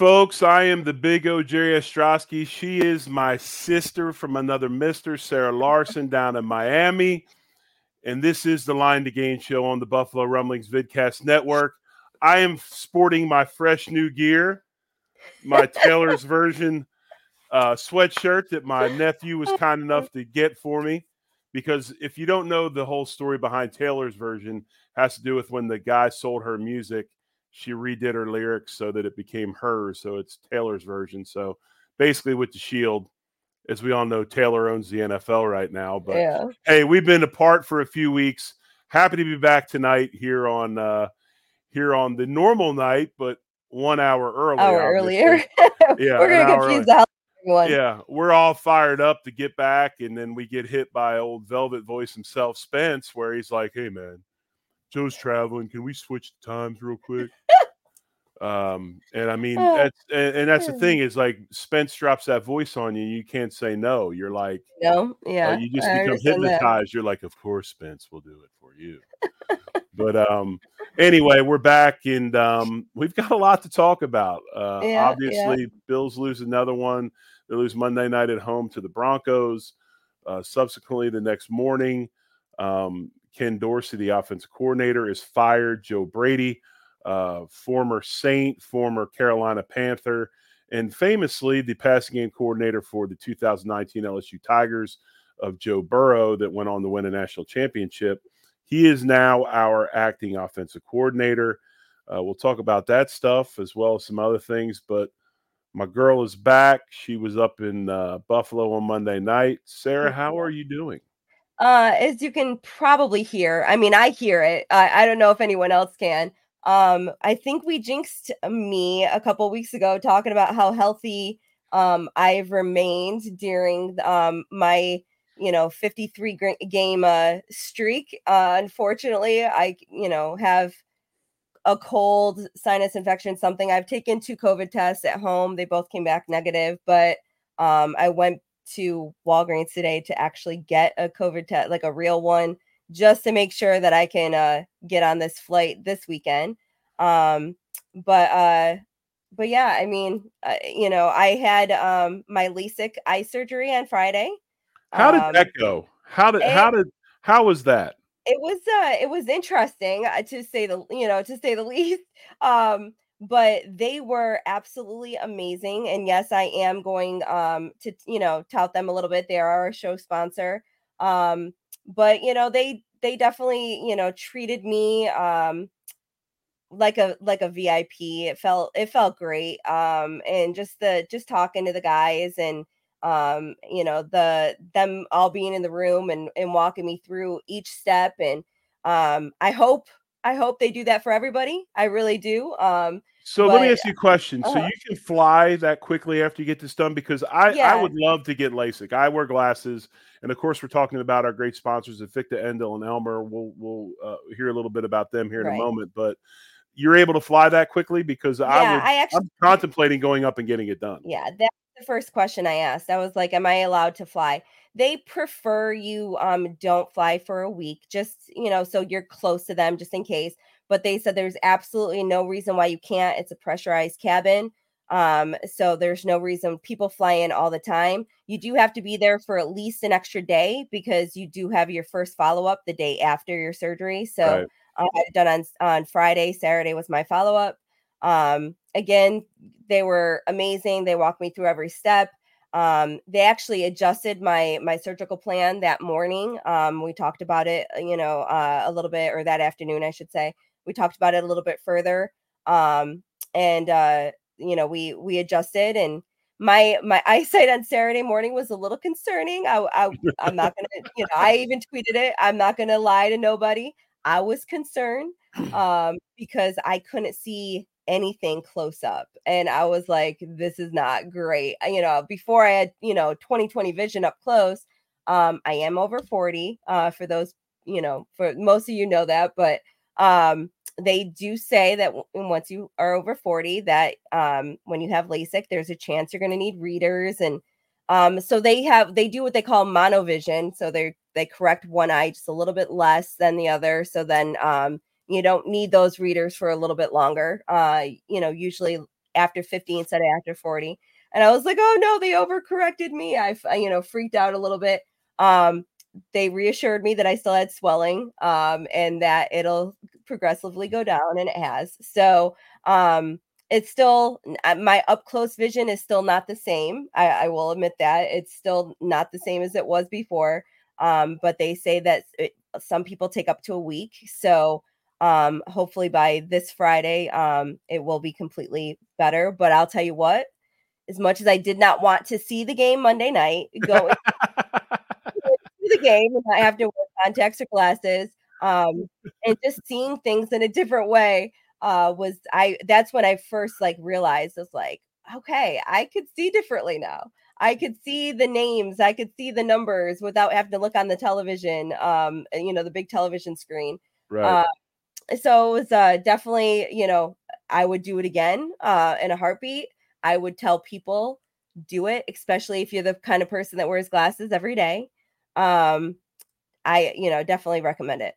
Folks. I am the big O Jerry Ostroski. She is my sister from another Mister, Sara Larson, down in Miami. And this is the Line 2 Gain show on the Buffalo Rumblings Vidcast Network. I am sporting my fresh new gear, my Taylor's version uh, sweatshirt that my nephew was kind enough to get for me. Because if you don't know the whole story behind Taylor's version, has to do with when the guy sold her music she redid her lyrics so that it became hers. So it's Taylor's version. So basically, with the Shield, as we all know, Taylor owns the NFL right now. But yeah. hey, we've been apart for a few weeks. Happy to be back tonight here on uh here on the normal night, but one hour earlier. Hour earlier. yeah, we're gonna confuse the hell one. Yeah, we're all fired up to get back, and then we get hit by old Velvet Voice himself, Spence, where he's like, "Hey, man, Joe's traveling. Can we switch times real quick? um, and I mean, oh. that's and, and, that's the thing is like Spence drops that voice on you, you can't say no. You're like, no, yeah, you just I become hypnotized. That. You're like, of course, Spence will do it for you. but um, anyway, we're back and um, we've got a lot to talk about. Uh, yeah, obviously, yeah. Bills lose another one. They lose Monday night at home to the Broncos. Uh, subsequently, the next morning, um, Ken Dorsey, the offensive coordinator, is fired. Joe Brady, uh, former Saint, former Carolina Panther, and famously the passing game coordinator for the 2019 LSU Tigers of Joe Burrow, that went on to win a national championship. He is now our acting offensive coordinator. Uh, we'll talk about that stuff as well as some other things. But my girl is back. She was up in uh, Buffalo on Monday night. Sara, how are you doing? Uh, as you can probably hear. I mean, I hear it. I, I don't know if anyone else can. Um, I think we jinxed me a couple weeks ago talking about how healthy um, I've remained during um, my you know 53 game uh, streak. Uh, unfortunately, I you know have a cold, sinus infection, something. I've taken two COVID tests at home. They both came back negative, but um, I went to Walgreens today to actually get a COVID test, like a real one, just to make sure that I can uh, get on this flight this weekend. Um, but uh, but yeah, I mean, uh, you know, I had um, my LASIK eye surgery on Friday. How did um, that go? How did how did how was that? It was uh it was interesting uh, to say the you know to say the least. Um but they were absolutely amazing and yes i am going um to you know tout them a little bit they are our show sponsor um but you know they they definitely you know treated me um like a like a vip it felt it felt great um and just the just talking to the guys and um you know the them all being in the room and and walking me through each step and um i hope I hope they do that for everybody. I really do. Um, so but, let me ask you a question. Uh, so you can fly that quickly after you get this done because I, yeah. I would love to get LASIK. I wear glasses, and of course we're talking about our great sponsors at Fichte Endl and Elmer. We'll we'll uh, hear a little bit about them here in right. a moment, but you're able to fly that quickly because yeah, I, would, I actually, I'm contemplating going up and getting it done. Yeah, that's the first question I asked. I was like, "Am I allowed to fly?" They prefer you um don't fly for a week just you know so you're close to them just in case but they said there's absolutely no reason why you can't it's a pressurized cabin Um, so there's no reason people fly in all the time. You do have to be there for at least an extra day because you do have your first follow up the day after your surgery. So right. I had done on on Friday. Saturday was my follow up. Um, again, they were amazing. They walked me through every step. Um, they actually adjusted my my surgical plan that morning. Um, we talked about it, uh, you know, uh, a little bit, or that afternoon, I should say. We talked about it a little bit further. Um, and uh, you know, we we adjusted and my my eyesight on Saturday morning was a little concerning. I, I I'm not gonna, you know, I even tweeted it. I'm not gonna lie to nobody. I was concerned um, because I couldn't see anything close up, and I was like, "This is not great." You know, before I had you know 2020 vision up close. Um, I am over 40. Uh, for those, you know, for most of you know that, but um, they do say that once you are over 40 that um, when you have lasik there's a chance you're going to need readers and um, so they have they do what they call monovision so they they correct one eye just a little bit less than the other so then um, you don't need those readers for a little bit longer uh, you know usually after 50 instead of after 40 and i was like oh no they overcorrected me i you know freaked out a little bit um, they reassured me that I still had swelling um, and that it'll progressively go down, and it has. So um, it's still uh, my up close vision is still not the same. I, I, will admit that it's still not the same as it was before. Um, but they say that it, some people take up to a week. So um, hopefully by this Friday, um, it will be completely better. But I'll tell you what, as much as I did not want to see the game Monday night, going to the game and not have to wear contacts or glasses. Um, and just seeing things in a different way uh, was I. That's when I first like realized was like, okay, I could see differently now. I could see the names, I could see the numbers without having to look on the television, um, you know, the big television screen. Right. Uh, so it was uh, definitely, you know, I would do it again uh, in a heartbeat. I would tell people do it, especially if you're the kind of person that wears glasses every day um, I you know definitely recommend it.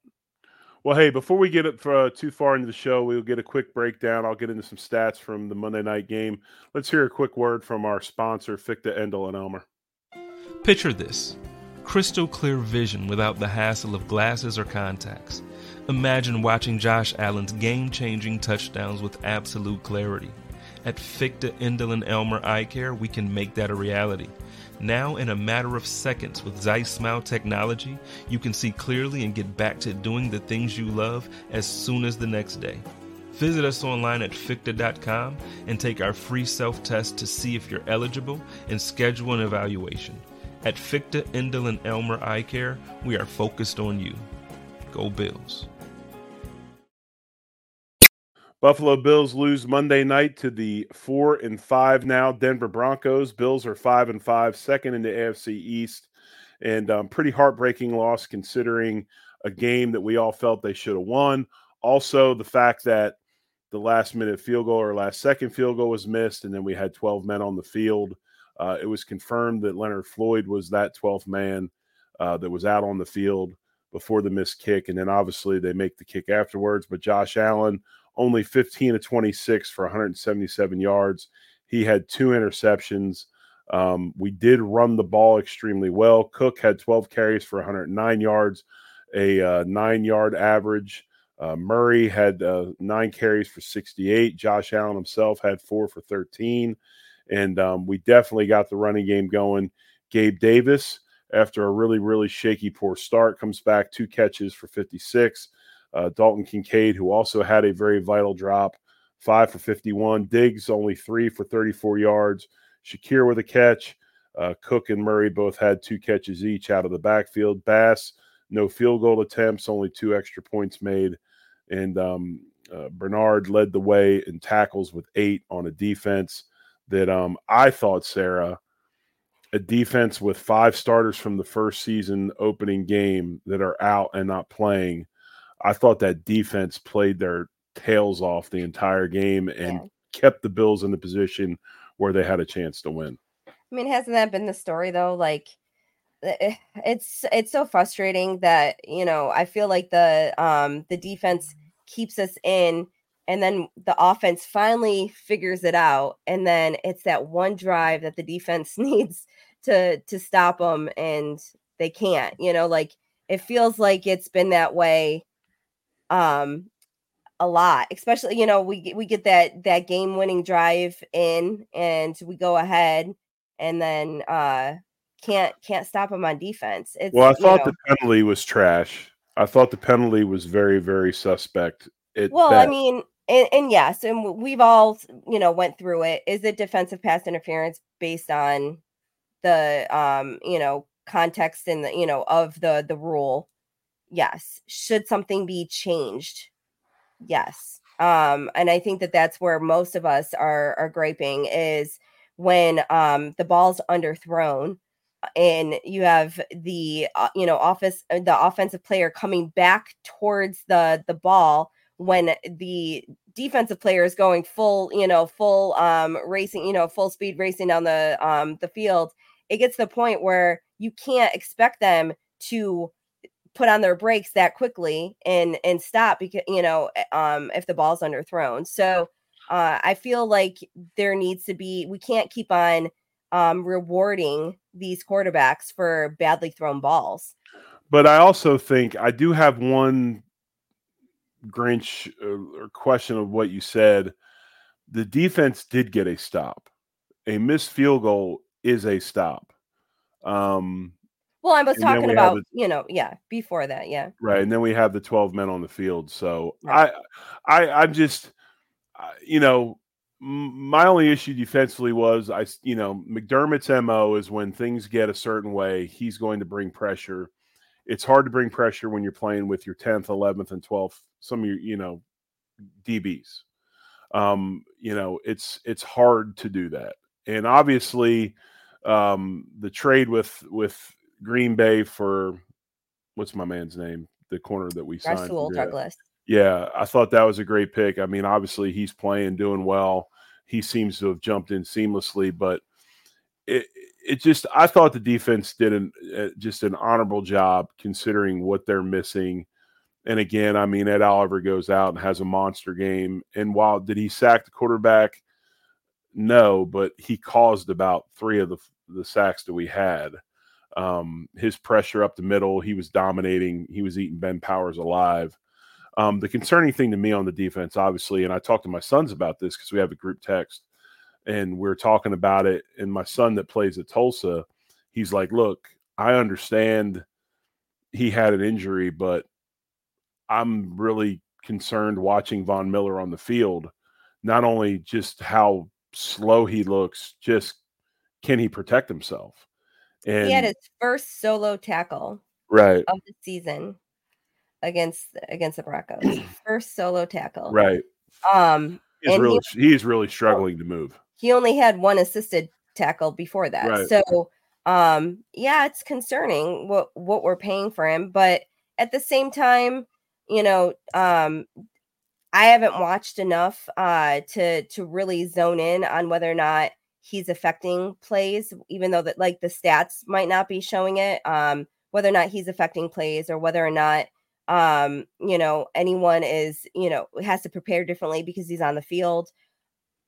Well, hey, before we get it for, uh, too far into the show, we'll get a quick breakdown. I'll get into some stats from the Monday night game. Let's hear a quick word from our sponsor, Fichte Endl and Elmer. Picture this crystal clear vision without the hassle of glasses or contacts. Imagine watching Josh Allen's game changing touchdowns with absolute clarity. At Fichte Endl and Elmer Eye Care, we can make that a reality. Now, in a matter of seconds with Zeiss Smile technology, you can see clearly and get back to doing the things you love as soon as the next day. Visit us online at fichte.com and take our free self test to see if you're eligible and schedule an evaluation. At Fichte, Endl, and Elmer Eye Care, we are focused on you. Go Bills. Buffalo Bills lose Monday night to the four and five now Denver Broncos. Bills are five and five, second in the AFC East, and um, pretty heartbreaking loss considering a game that we all felt they should have won. Also, the fact that the last minute field goal or last second field goal was missed, and then we had 12 men on the field. Uh, it was confirmed that Leonard Floyd was that 12th man uh, that was out on the field before the missed kick, and then obviously they make the kick afterwards. But Josh Allen only 15 to 26 for 177 yards. He had two interceptions. Um, we did run the ball extremely well. Cook had 12 carries for 109 yards, a uh, nine yard average. Uh, Murray had uh, nine carries for 68. Josh Allen himself had four for 13. And um, we definitely got the running game going. Gabe Davis, after a really, really shaky, poor start, comes back two catches for 56. Uh, Dalton Kincaid, who also had a very vital drop, five for 51. Diggs only three for 34 yards. Shakir with a catch. Uh, Cook and Murray both had two catches each out of the backfield. Bass, no field goal attempts, only two extra points made. And um, uh, Bernard led the way in tackles with eight on a defense that um, I thought, Sara, a defense with five starters from the first season opening game that are out and not playing I thought that defense played their tails off the entire game and yeah. kept the Bills in the position where they had a chance to win. I mean, hasn't that been the story though? Like eh, eh, it's it's so frustrating that, you know, I feel like the um the defense keeps us in and then the offense finally figures it out and then it's that one drive that the defense needs to to stop them and they can't you know like it feels like it's been that way um a lot especially you know we we get that that game winning drive in and we go ahead and then uh can't can't stop them on defense it's Well, I thought know, the penalty was trash. I thought the penalty was very, very suspect. It well i mean and, and yes and we've all you know went through it is it defensive pass interference based on the um you know context and the you know of the the rule yes should something be changed? Yes um and i think that that's where most of us are are griping is when um the ball's underthrown uh, and you have the uh, you know office uh, the offensive player coming back towards the the ball when the defensive player is going full you know full um racing you know full speed racing down the um the field it gets to the point where you can't expect them to put on their brakes that quickly and and stop because you know eh, um if the ball's underthrown so uh i feel like there needs to be we can't keep on um rewarding these quarterbacks for badly thrown balls But I also think I do have one Grinch uh, or question of what you said. The defense did get a stop. A missed field goal is a stop. Um, well i was And talking about the- you know yeah before that yeah right, and then we have the twelve men on the field. So Right. I, I, I'm just, you know, my only issue defensively was I, you know, McDermott's mo is when things get a certain way, he's going to bring pressure. It's hard to bring pressure when you're playing with your 10th, 11th, and 12th. Some of your, you know, DBs. Um, you know, it's it's hard to do that, and obviously, um, the trade with with Green Bay for what's my man's name, the corner that we signed. Rasul from Green Bay. Douglas. Yeah, I thought that was a great pick. I mean, obviously he's playing, doing well. He seems to have jumped in seamlessly, but it it just I thought the defense did an uh, just an honorable job considering what they're missing. And again, I mean, Ed Oliver goes out and has a monster game. And while did he sack the quarterback? No, but he caused about three of the the sacks that we had. Um, his pressure up the middle, he was dominating. He was eating Ben Powers alive. Um, the concerning thing to me on the defense, obviously, and I talked to my sons about this because we have a group text and we're talking about it. And my son that plays at Tulsa, he's like, Look, I understand he had an injury, but I'm really concerned watching Von Miller on the field. Not only just how slow he looks, just can he protect himself? And he had his first solo tackle right, of the season against against the Broncos. first solo tackle. right. Um He's And he- really he's really struggling to move. he only had one assisted tackle before that. Right. So um yeah, it's concerning what what we're paying for him, but at the same time, you know, um I haven't watched enough uh to to really zone in on whether or not he's affecting plays even though that like the stats might not be showing it um whether or not he's affecting plays or whether or not um you know anyone is you know has to prepare differently because he's on the field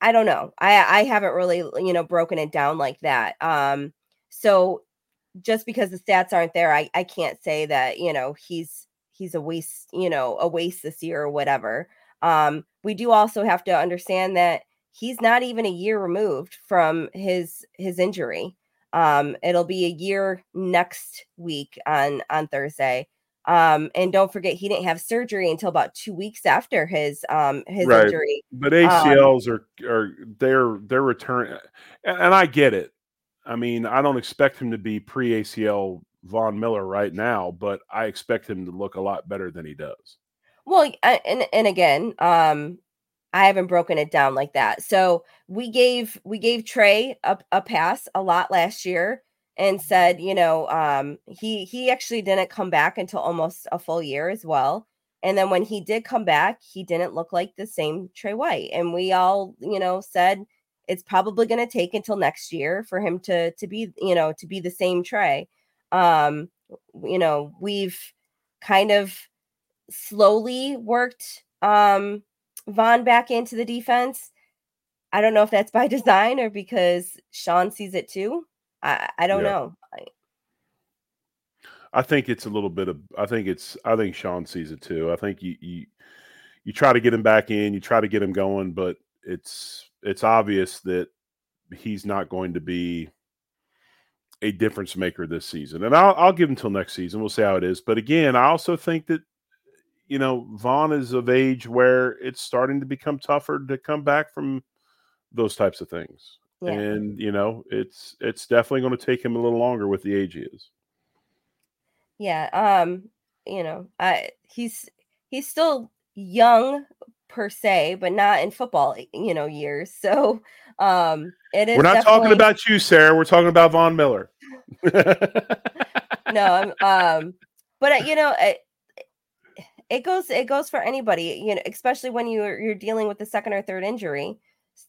I don't know. I I haven't really you know broken it down like that. Um so just because the stats aren't there, I I can't say that, you know, he's he's a waste, you know, a waste this year or whatever. Um we do also have to understand that he's not even a year removed from his his injury. Um it'll be a year next week on on Thursday. Um and don't forget he didn't have surgery until about 2 weeks after his um his Right. injury. But ACLs are are they're they're return, and, and I get it. I mean, I don't expect him to be pre ACL Von Miller right now, but I expect him to look a lot better than he does. Well, and and again, um, I haven't broken it down like that. So we gave we gave Trey a, a pass a lot last year and said, you know, um, he he actually didn't come back until almost a full year as well. And then when he did come back, he didn't look like the same Trey White. And we all, you know, said it's probably going to take until next year for him to to be, you know, to be the same Trey. Um, you know, we've kind of slowly worked um Von back into the defense. I don't know if that's by design or because Sean sees it too. I, I don't yeah. know. I, think it's a little bit of. I think it's. I think Sean sees it too. I think you you you try to get him back in. You try to get him going, but it's it's obvious that he's not going to be a difference maker this season. And I'll, I'll give him until next season. We'll see how it is. But again, I also think that, you know, Von is of age where it's starting to become tougher to come back from those types of things. Yeah. And, you know, it's it's definitely going to take him a little longer with the age he is. Yeah. Um, you know, I he's he's still young per se, but not in football, you know, years. So um it is We're not talking about you, Sara. We're talking about Von Miller. no, I'm, um but uh, you know, it, it goes it goes for anybody, you know, especially when you're you're dealing with the second or third injury.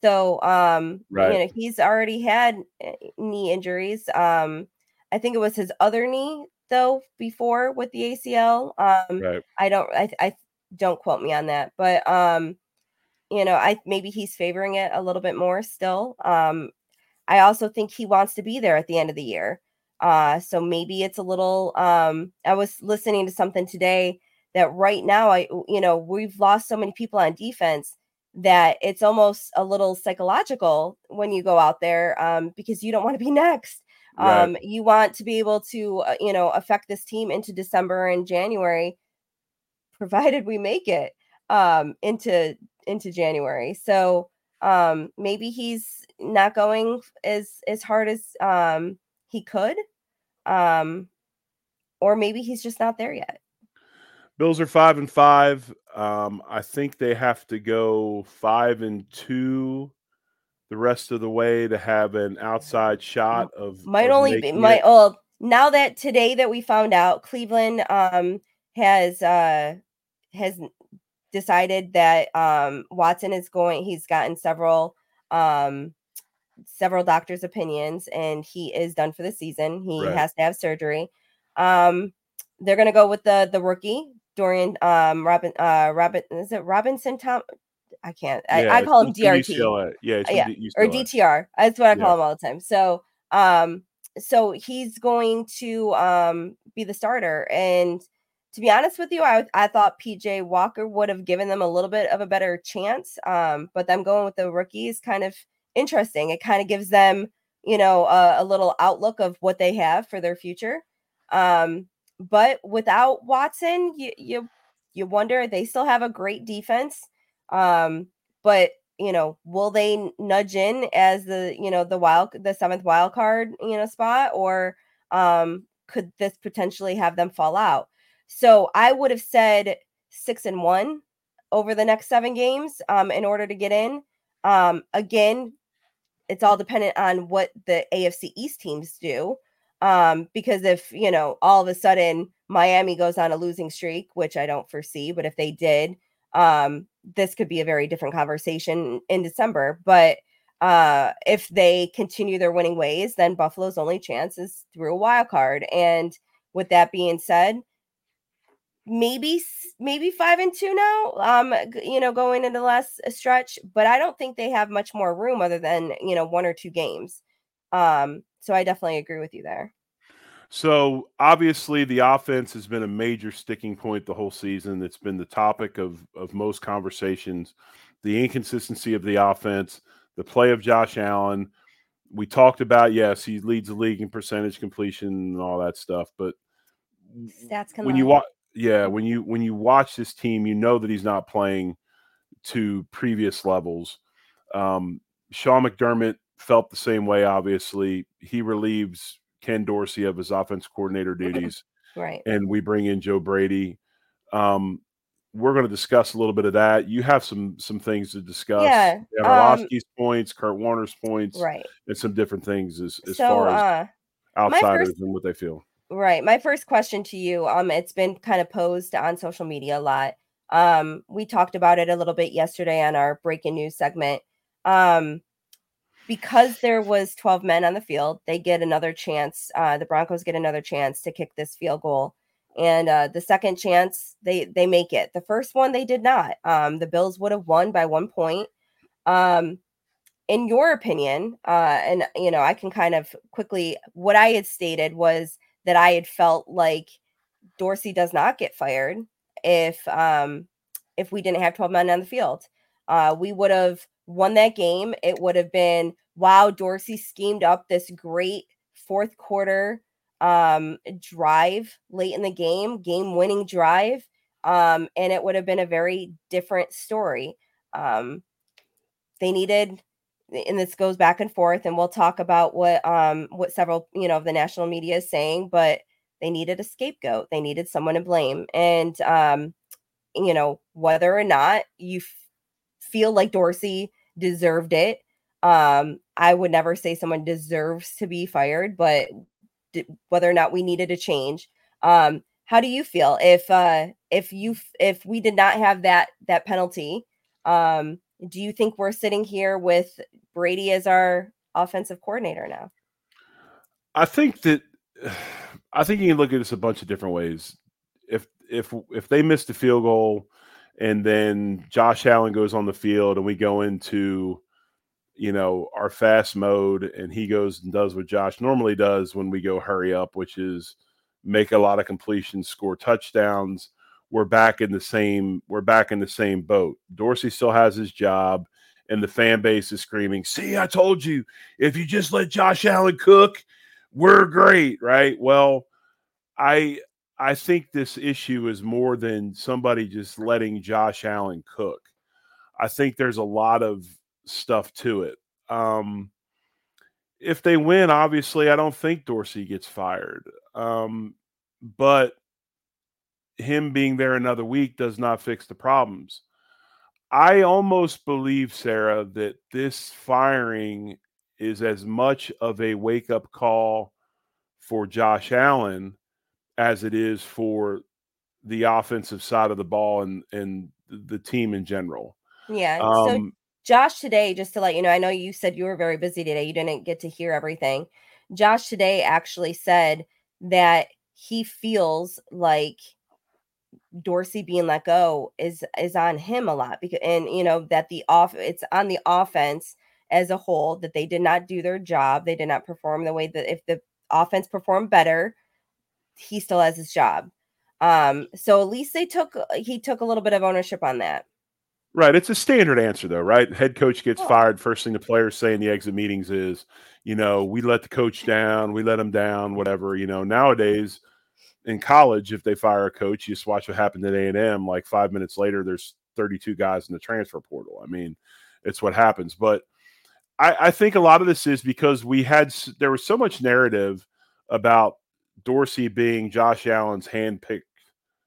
So um right. you know, he's already had eh, knee injuries. Um I think it was his other knee though before with the ACL. Um right. I don't I I don't quote me on that, but um you know, I maybe he's favoring it a little bit more still. Um, I also think he wants to be there at the end of the year. Uh, so maybe it's a little. Um, I was listening to something today that right now, I you know, we've lost so many people on defense that it's almost a little psychological when you go out there um, because you don't want to be next. Right. Um, you want to be able to, uh, you know, affect this team into December and January, provided we make it um, into into January. So um, maybe he's not going as as hard as um, he could, um, or maybe he's just not there yet. Bills are five and five. Um, I think they have to go five and two the rest of the way to have an outside shot of might of only be might well now that today that we found out Cleveland um has uh has decided that um, Watson is going. He's gotten several um, several doctors' opinions, and he is done for the season. He right. has to have surgery. Um, they're going to go with the the rookie Dorian um, Robin uh, Robin is it Robinson Tom? I can't. Yeah, I, I, call him DRT. Yeah, yeah, or DTR. That's what I call yeah. him all the time. So, um, so he's going to um be the starter, and to be honest with you, I, I thought PJ Walker would have given them a little bit of a better chance. Um, but them going with the rookies kind of interesting. It kind of gives them, you know, a, a, little outlook of what they have for their future. Um, but without Watson, you you you wonder they still have a great defense. Um, but you know, will they nudge in as the you know the wild the seventh wild card you know spot, or um, could this potentially have them fall out? So I would have said six and one over the next seven games um, in order to get in. Um, again, it's all dependent on what the AFC East teams do. Um, because if you know all of a sudden Miami goes on a losing streak, which I don't foresee, but if they did, um, this could be a very different conversation in December. But uh, if they continue their winning ways, then Buffalo's only chance is through a wild card. And with that being said, maybe maybe five and two now um you know going into the last uh, stretch but i don't think they have much more room other than you know one or two games um so i definitely agree with you there. So obviously the offense has been a major sticking point the whole season. It's been the topic of of most conversations the inconsistency of the offense the play of josh allen. We talked about yes he leads the league in percentage completion and all that stuff but stats when you watch yeah, when you when you watch this team, you know that he's not playing to previous levels. Um, Sean McDermott felt the same way. Obviously, he relieves Ken Dorsey of his offense coordinator duties, right? And we bring in Joe Brady. Um, we're going to discuss a little bit of that. You have some some things to discuss. Yeah, um, points, Kurt Warner's points, right, and some different things as as so, far as uh, outsiders first, and what they feel. Right. My first question to you, um, it's been kind of posed on social media a lot. Um, we talked about it a little bit yesterday on our breaking news segment. Um, because there was 12 men on the field, they get another chance. Uh, the Broncos get another chance to kick this field goal. And uh, the second chance, they they make it. The first one, they did not. Um, the Bills would have won by one point. Um, in your opinion, uh, and you know, I can kind of quickly what I had stated was that I had felt like Dorsey does not get fired if um if we didn't have 12 men on the field. Uh, we would have won that game. It would have been wow, Dorsey schemed up this great fourth quarter um drive late in the game, game winning drive. Um, and it would have been a very different story. Um, they needed and this goes back and forth and we'll talk about what um what several you know of the national media is saying but they needed a scapegoat they needed someone to blame and um you know whether or not you f- feel like dorsey deserved it um i would never say someone deserves to be fired but d- whether or not we needed a change um how do you feel if uh if you if we did not have that that penalty um do you think we're sitting here with Brady as our offensive coordinator now? I think that I think you can look at this a bunch of different ways. If if if they missed the field goal and then Josh Allen goes on the field and we go into you know our fast mode and he goes and does what Josh normally does when we go hurry up, which is make a lot of completions, score touchdowns we're back in the same we're back in the same boat. Dorsey still has his job, and the fan base is screaming, "See, I told you, if you just let Josh Allen cook, we're great." Right? Well, I I think this issue is more than somebody just letting Josh Allen cook. I think there's a lot of stuff to it. Um, if they win, obviously, I don't think Dorsey gets fired. Um, but him being there another week does not fix the problems. I almost believe, Sara, that this firing is as much of a wake up call for Josh Allen as it is for the offensive side of the ball and, and the team in general. Yeah. Um, so, Josh, today, just to let you know, I know you said you were very busy today. You didn't get to hear everything. Josh today actually said that he feels like Dorsey being let go is is on him a lot because and you know that the off it's on the offense as a whole that they did not do their job. They did not perform the way that if the offense performed better, he still has his job. Um, so at least they took he took a little bit of ownership on that. Right. It's a standard answer though, right? Head coach gets oh. fired. First thing the players say in the exit meetings is, you know, we let the coach down, we let him down, whatever. You know, nowadays in college, if they fire a coach, you just watch what happened at A and M. Like five minutes later, there's 32 guys in the transfer portal. I mean, it's what happens. But I, I think a lot of this is because we had there was so much narrative about Dorsey being Josh Allen's handpicked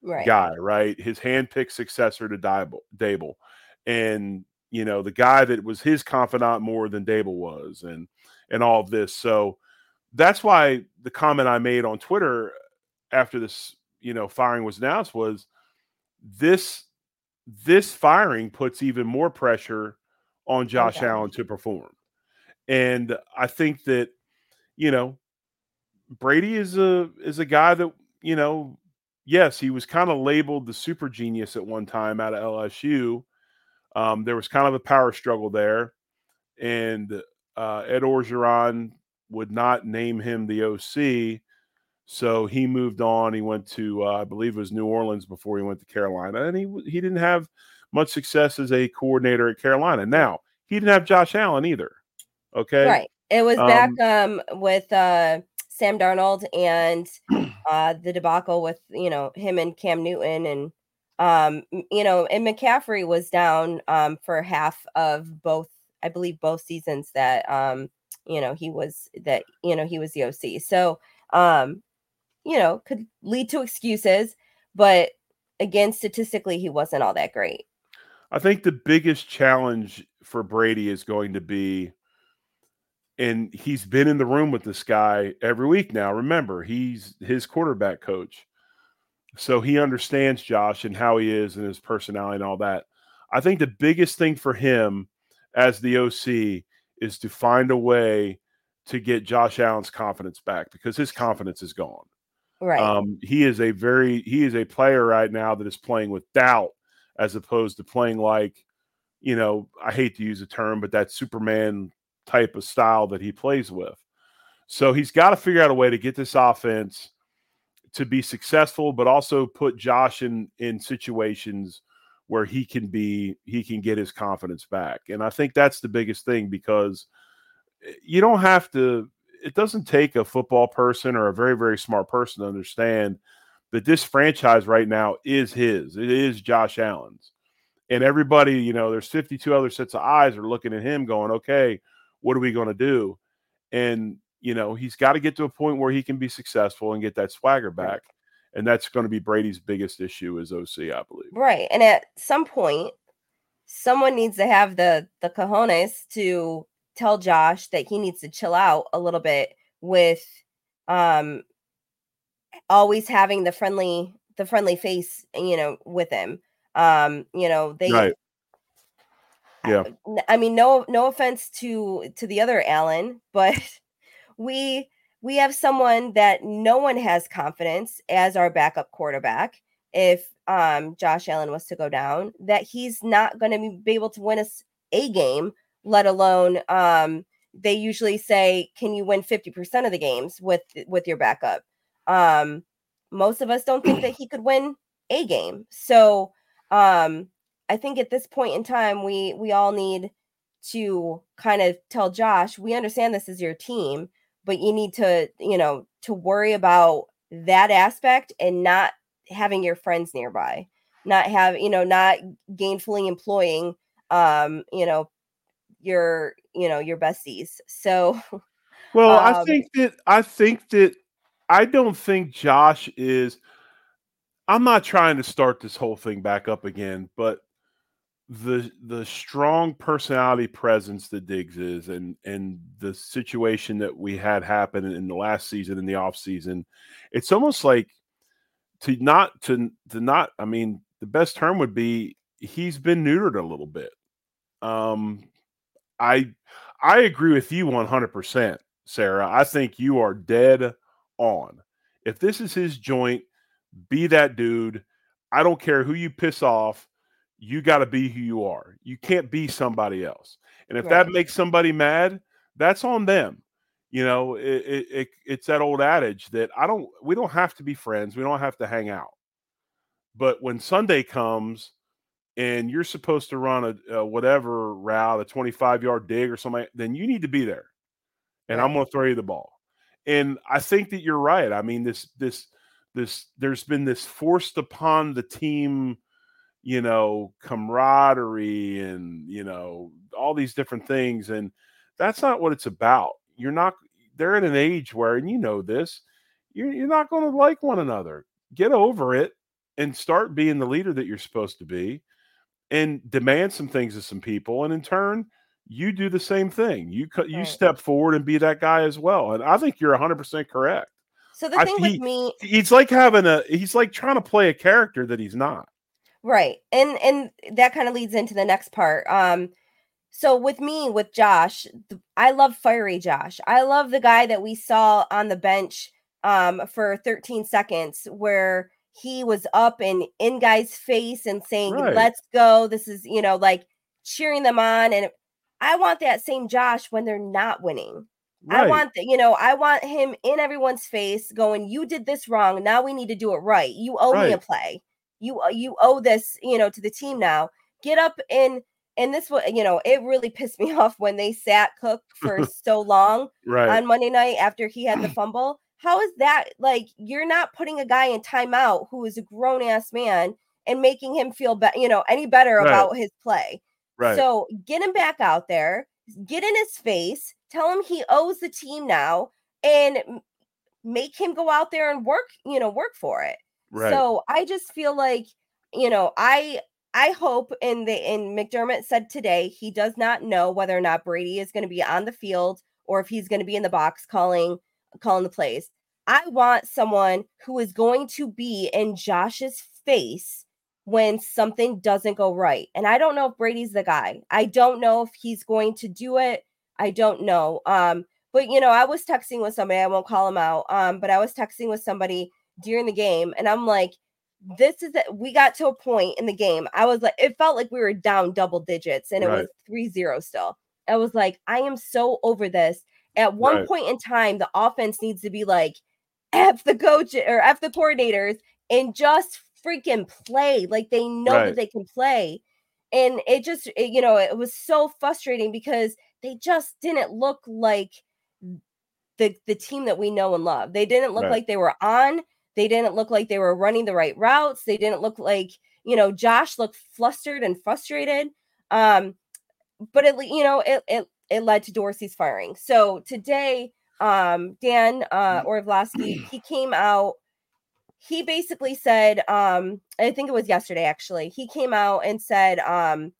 right. guy, right? His handpicked successor to Daboll, and you know the guy that was his confidant more than Daboll was, and and all of this. So that's why the comment I made on Twitter after this, you know, firing was announced was this this firing puts even more pressure on Josh okay. Allen to perform. And I think that, you know, Brady is a is a guy that, you know, yes, he was kind of labeled the super genius at one time out of LSU. Um, there was kind of a power struggle there. And uh, Ed Orgeron would not name him the OC so he moved on. He went to, uh, I believe it was New Orleans before he went to Carolina, and he he didn't have much success as a coordinator at Carolina. Now he didn't have Josh Allen either. Okay, right. It was um, back um, with uh, Sam Darnold and uh, the debacle with you know him and Cam Newton and um, you know and McCaffrey was down um, for half of both. I believe both seasons that um, you know he was that you know he was the OC. So um you know, could lead to excuses, but again, statistically, he wasn't all that great. I think the biggest challenge for Brady is going to be, and he's been in the room with this guy every week now. Remember, he's his quarterback coach. So he understands Josh and how he is and his personality and all that. I think the biggest thing for him as the OC is to find a way to get Josh Allen's confidence back because his confidence is gone. Right. Um, he is a very he is a player right now that is playing with doubt as opposed to playing like, you know, I hate to use a term, but that Superman type of style that he plays with. So he's got to figure out a way to get this offense to be successful, but also put Josh in in situations where he can be he can get his confidence back. And I think that's the biggest thing because eh, you don't have to it doesn't take a football person or a very very smart person to understand that this franchise right now is his. It is Josh Allen's. And everybody, you know, there's 52 other sets of eyes are looking at him going, "Okay, what are we going to do?" And you know, he's got to get to a point where he can be successful and get that swagger back. And that's going to be Brady's biggest issue as OC, I believe. Right. And at some point, someone needs to have the the cojones to tell Josh that he needs to chill out a little bit with um always having the friendly the friendly face, you know, with him. Um, you know, they right. Yeah. I, I mean, no no offense to to the other Allen, but we we have someone that no one has confidence as our backup quarterback if um Josh Allen was to go down that he's not going to be able to win us a game let alone um they usually say can you win 50% of the games with with your backup um most of us don't think that he could win a game so um i think at this point in time we we all need to kind of tell josh we understand this is your team but you need to you know to worry about that aspect and not having your friends nearby not have you know not gainfully employing um you know your you know your besties. So well um, i think that i think that i don't think josh is i'm not trying to start this whole thing back up again but the the strong personality presence that Diggs is and and the situation that we had happen in the last season in the off season, it's almost like to not to to not I mean the best term would be he's been neutered a little bit. Um I I agree with you 100%, Sara. I think you are dead on. If this is his joint, be that dude. I don't care who you piss off you got to be who you are. You can't be somebody else. And if right. that makes somebody mad, that's on them. You know, it, it, it, it's that old adage that I don't, we don't have to be friends. We don't have to hang out. But when Sunday comes and you're supposed to run a, a whatever route, a 25 yard dig or something, then you need to be there. And right. I'm going to throw you the ball. And I think that you're right. I mean, this, this, this, there's been this forced upon the team you know, camaraderie and, you know, all these different things. And that's not what it's about. You're not, they're at an age where, and you know this, you're, you're not going to like one another. Get over it and start being the leader that you're supposed to be and demand some things of some people. And in turn, you do the same thing. You you right. step forward and be that guy as well. And I think you're 100% correct. So the thing I, with me, he's like having a, he's like trying to play a character that he's not. Right. And and that kind of leads into the next part. Um so with me with Josh, I love fiery Josh. I love the guy that we saw on the bench um for 13 seconds where he was up and in guys face and saying right. let's go this is you know like cheering them on and I want that same Josh when they're not winning. Right. I want the, you know, I want him in everyone's face going, You did this wrong. Now we need to do it right. You owe right. me a play you uh, you owe this you know to the team now. Get up and and this was you know it really pissed me off when they sat cook for so long right. on monday night after he had the fumble. How is that like you're not putting a guy in timeout who is a grown-ass man and making him feel better you know any better right. about his play. Right. So get him back out there get in his face tell him he owes the team now and make him go out there and work you know work for it Right. So I just feel like, you know, I I hope and the and McDermott said today he does not know whether or not Brady is going to be on the field or if he's going to be in the box calling calling the plays. I want someone who is going to be in Josh's face when something doesn't go right. And I don't know if Brady's the guy. I don't know if he's going to do it. I don't know. Um, but you know, I was texting with somebody, I won't call him out. Um, but I was texting with somebody during the game, and I'm like, this is it. We got to a point in the game. I was like, it felt like we were down double digits and it right. was 3 0 still. I was like, I am so over this. At one right. point in time, the offense needs to be like, F the coach or F the coordinators and just freaking play. Like they know right. that they can play. And it just, it, you know, it was so frustrating because they just didn't look like the the team that we know and love. They didn't look like they were on. They didn't look like they were running the right routes. They didn't look like, you know, Josh looked flustered and frustrated. Um, but it, you know, it it it led to Dorsey's firing. So today, um, Dan uh, Orlovsky, he came out. He basically said, um, I think it was yesterday actually. He came out and said, um,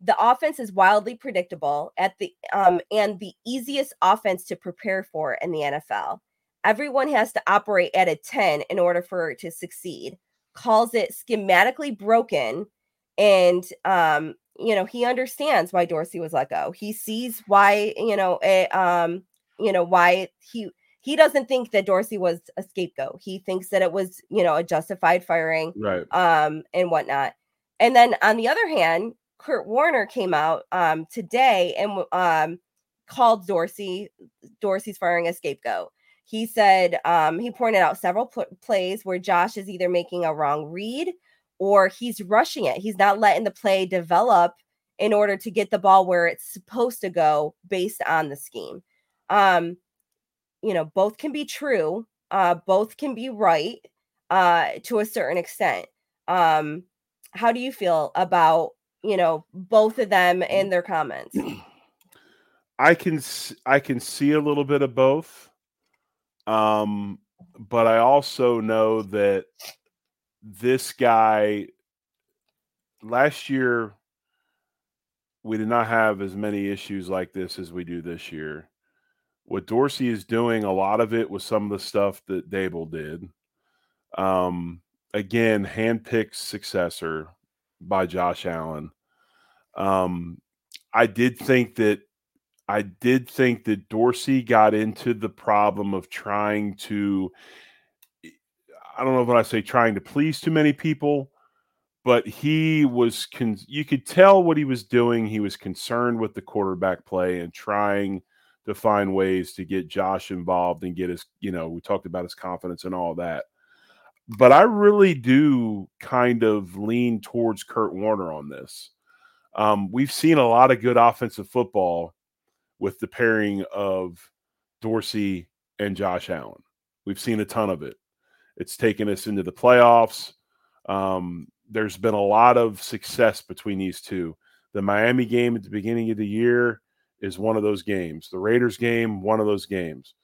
the offense is wildly predictable at the um, and the easiest offense to prepare for in the NFL. Everyone has to operate at a 10 in order for it to succeed. Calls it schematically broken and um you know he understands why Dorsey was let go. He sees why you know a, um you know why he he doesn't think that Dorsey was a scapegoat. He thinks that it was you know a justified firing, right? Um and whatnot. And then on the other hand, Kurt Warner came out um today and um called Dorsey Dorsey's firing a scapegoat. He said um, he pointed out several pl- plays where Josh is either making a wrong read or he's rushing it. He's not letting the play develop in order to get the ball where it's supposed to go based on the scheme. Um, you know, both can be true, uh, both can be right uh, to a certain extent. Um, how do you feel about you know both of them and their comments? I can I can see a little bit of both, um, but I also know that this guy last year we did not have as many issues like this as we do this year. What Dorsey is doing, a lot of it was some of the stuff that Daboll did. Um, again, handpicked successor by Josh Allen. Um, I did think that I did think that Dorsey got into the problem of trying to I don't know if I say trying to please too many people, but he was con- you could tell what he was doing. He was concerned with the quarterback play and trying to find ways to get Josh involved and get his, you know, we talked about his confidence and all that. But I really do kind of lean towards Kurt Warner on this. Um, we've seen a lot of good offensive football with the pairing of Dorsey and Josh Allen. We've seen a ton of it. It's taken us into the playoffs. Um, there's been a lot of success between these two. The Miami game at the beginning of the year is one of those games. The Raiders game, one of those games.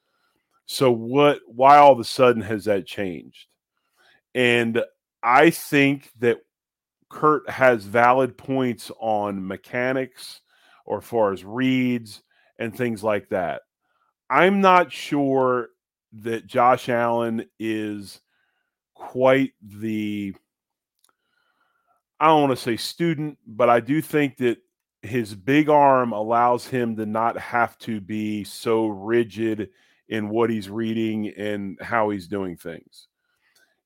So what why all of a sudden has that changed? And I think that Kurt has valid points on mechanics or far as reads and things like that. I'm not sure that Josh Allen is quite the I don't want to say student, but I do think that his big arm allows him to not have to be so rigid in what he's reading and how he's doing things.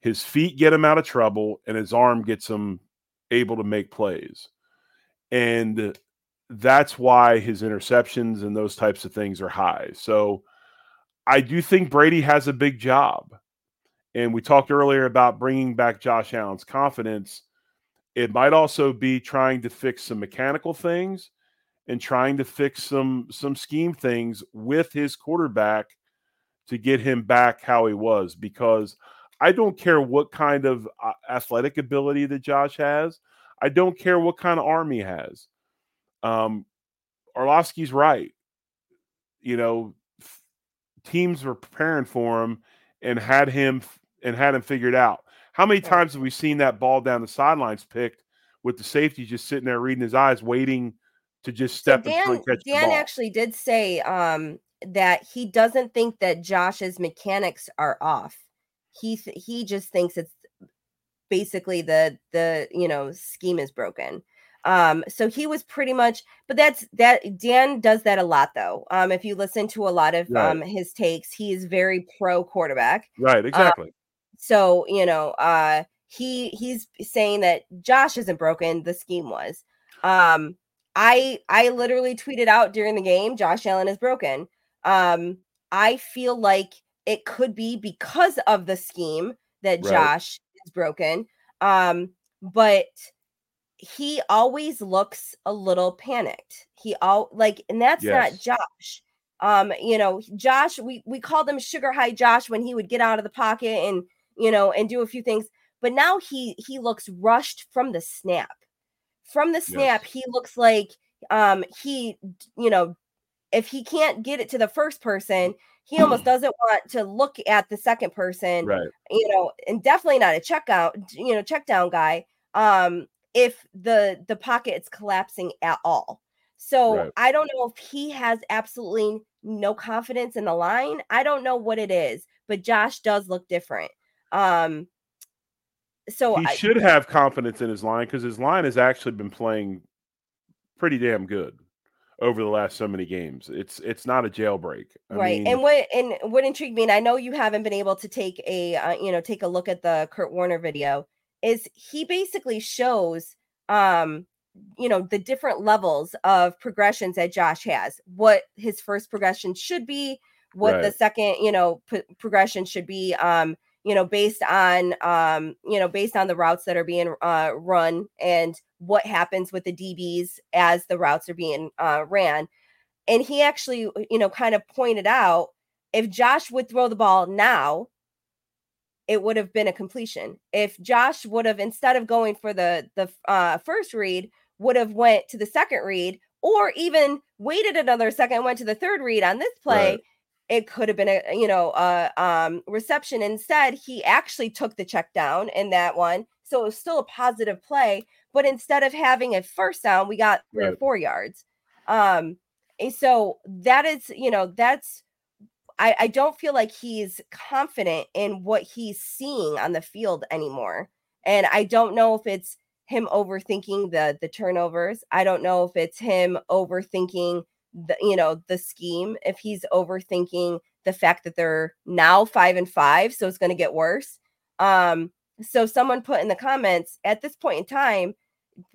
His feet get him out of trouble and his arm gets him able to make plays. And that's why his interceptions and those types of things are high. So I do think Brady has a big job. And we talked earlier about bringing back Josh Allen's confidence. It might also be trying to fix some mechanical things and trying to fix some some scheme things with his quarterback to get him back how he was because I don't care what kind of uh, athletic ability that Josh has. I don't care what kind of arm he has. Um, Orlovsky's right. You know, teams were preparing for him and had him and had him figured out. How many times have we seen that ball down the sidelines picked with the safety just sitting there reading his eyes, waiting to just step so Dan, and catch Dan the ball? actually did say um, that he doesn't think that Josh's mechanics are off. He th- he just thinks it's basically the the you know scheme is broken. Um, so he was pretty much, but that's that Dan does that a lot though. Um, if you listen to a lot of right. um his takes, he is very pro quarterback. Right, exactly. Um, so you know, uh, he he's saying that Josh isn't broken. The scheme was. Um, I I literally tweeted out during the game, Josh Allen is broken. Um, I feel like it could be because of the scheme that Right. Josh is broken. Um, but he always looks a little panicked. He all like, and that's not Josh. Um, you know, Josh, we we called him sugar high Josh when he would get out of the pocket and you know and do a few things, but now he he looks rushed from the snap. From the snap, he looks like um he you know if he can't get it to the first person, he almost doesn't want to look at the second person Right. you know, and definitely not a check out, you know, check down guy. Um, if the the pocket is collapsing at all. So Right. I don't know if he has absolutely no confidence in the line. I don't know what it is, but Josh does look different. Um, so he I, should have confidence in his line because his line has actually been playing pretty damn good over the last so many games. It's it's not a jailbreak. I right mean, and what and what intrigued me and i know you haven't been able to take a uh, you know take a look at the kurt warner video is he basically shows um you know the different levels of progressions that josh has what his first progression should be what the second you know p- progression should be um you know based on um you know based on the routes that are being uh run and what happens with the dbs as the routes are being uh ran. And he actually you know kind of pointed out if josh would throw the ball now it would have been a completion. If josh would have instead of going for the the uh, first read would have went to the second read or even waited another second and went to the third read on this play Right. it could have been a you know a um reception. Instead he actually took the check down in that one so it was still a positive play but instead of having a first down we got three or four yards. Um and so that is you know that's I, I don't feel like he's confident in what he's seeing on the field anymore. And I don't know if it's him overthinking the the turnovers. I don't know if it's him overthinking the you know the scheme, if he's overthinking the fact that they're now five and five, so it's gonna get worse. Um, so someone put in the comments at this point in time,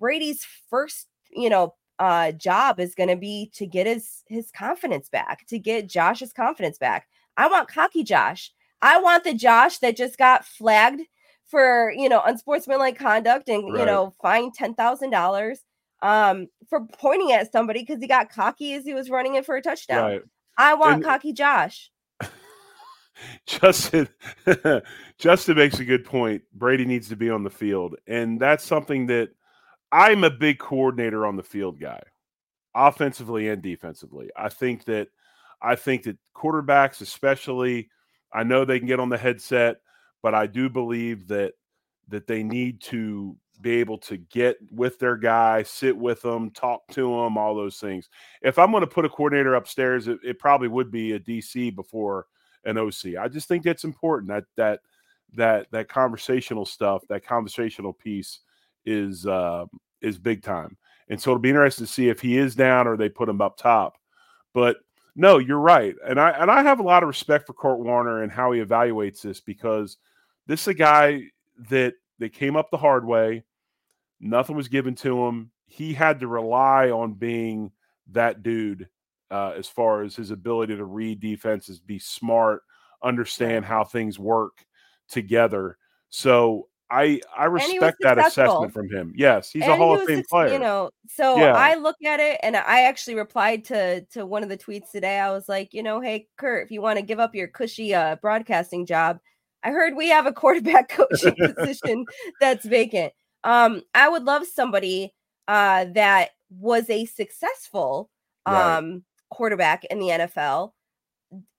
Brady's first, you know, uh job is going to be to get his his confidence back, to get Josh's confidence back. I want cocky Josh. I want the Josh that just got flagged for, you know, unsportsmanlike conduct and, you know, fined $10,000 um for pointing at somebody cuz he got cocky as he was running in for a touchdown. right. I want And- cocky Josh. Justin Justin makes a good point. Brady needs to be on the field, and that's something that I'm a big coordinator on the field guy, offensively and defensively. I think that I think that quarterbacks, especially, I know they can get on the headset, but I do believe that that they need to be able to get with their guy, sit with them, talk to them, all those things. If I'm going to put a coordinator upstairs, it, it probably would be a DC before an OC. I just think that's important. That that that that conversational stuff, that conversational piece is uh, is big time. And so it'll be interesting to see if he is down or they put him up top. But no, you're right, and I and I have a lot of respect for Kurt Warner and how he evaluates this because this is a guy that that came up the hard way. Nothing was given to him. He had to rely on being that dude uh, as far as his ability to read defenses, be smart, understand how things work together. So I I respect that assessment from him. Yes, he's a Hall he of Fame player. You know, so Yeah. I look at it and I actually replied to to one of the tweets today. I was like, you know, hey Kurt, if you want to give up your cushy uh, broadcasting job, I heard we have a quarterback coaching position that's vacant. Um, I would love somebody uh that was a successful Right. um quarterback in the NFL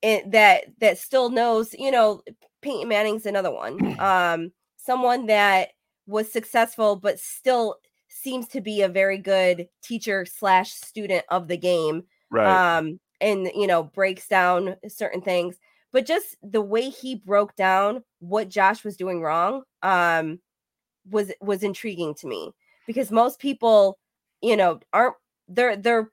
it, that that still knows, you know, Peyton Manning's another one. Um, someone that was successful but still seems to be a very good teacher slash student of the game. right. Um, and you know, breaks down certain things. But just the way he broke down what Josh was doing wrong, um, was was intriguing to me because most people, you know, aren't they're they're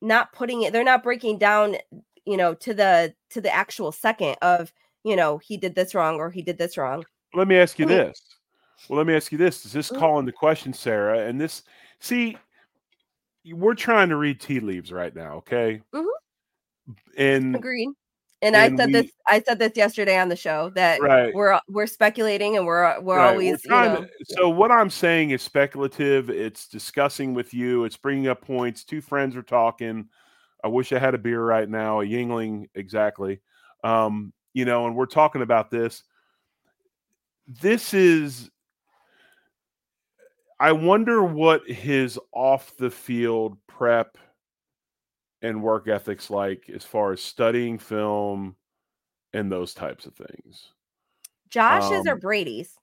not putting it, they're not breaking down you know to the to the actual second of you know he did this wrong or he did this wrong Let me ask you this. Well, let me ask you this. Does this Mhm. call into question, Sarah? And this, see, we're trying to read tea leaves right now, okay? Mhm. And Agreed. And, I said we- this. I said this yesterday on the show that Right. we're we're speculating and we're we're Right, always you trying know to- so what I'm saying is speculative. It's discussing with you. It's bringing up points. Two friends are talking. I wish I had a beer right now, a Yuengling exactly. Um, you know, and we're talking about this. This is. I wonder what his off the field prep and work ethics like as far as studying film and those types of things. Josh's or um, Brady's.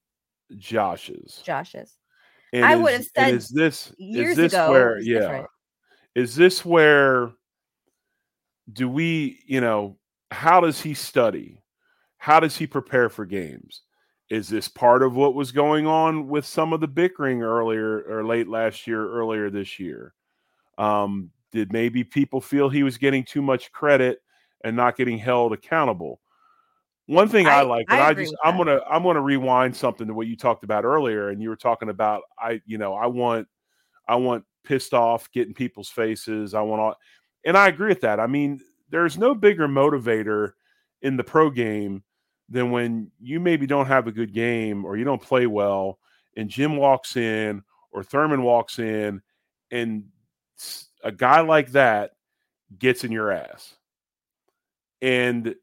Josh's. Josh's. And I is- would have said is this years is this ago, where yeah different. is this where do we you know how does he study how does he prepare for games is this part of what was going on with some of the bickering earlier or late last year earlier this year um did maybe people feel he was getting too much credit and not getting held accountable one thing I, I- like, I and I agree just I'm gonna I'm gonna rewind something to what you talked about earlier, and you were talking about I you know I want I want pissed off getting people's faces. I want all, and I agree with that. I mean, there's no bigger motivator in the pro game than when you maybe don't have a good game or you don't play well, and Jim walks in or Thurman walks in, and a guy like that gets in your ass. And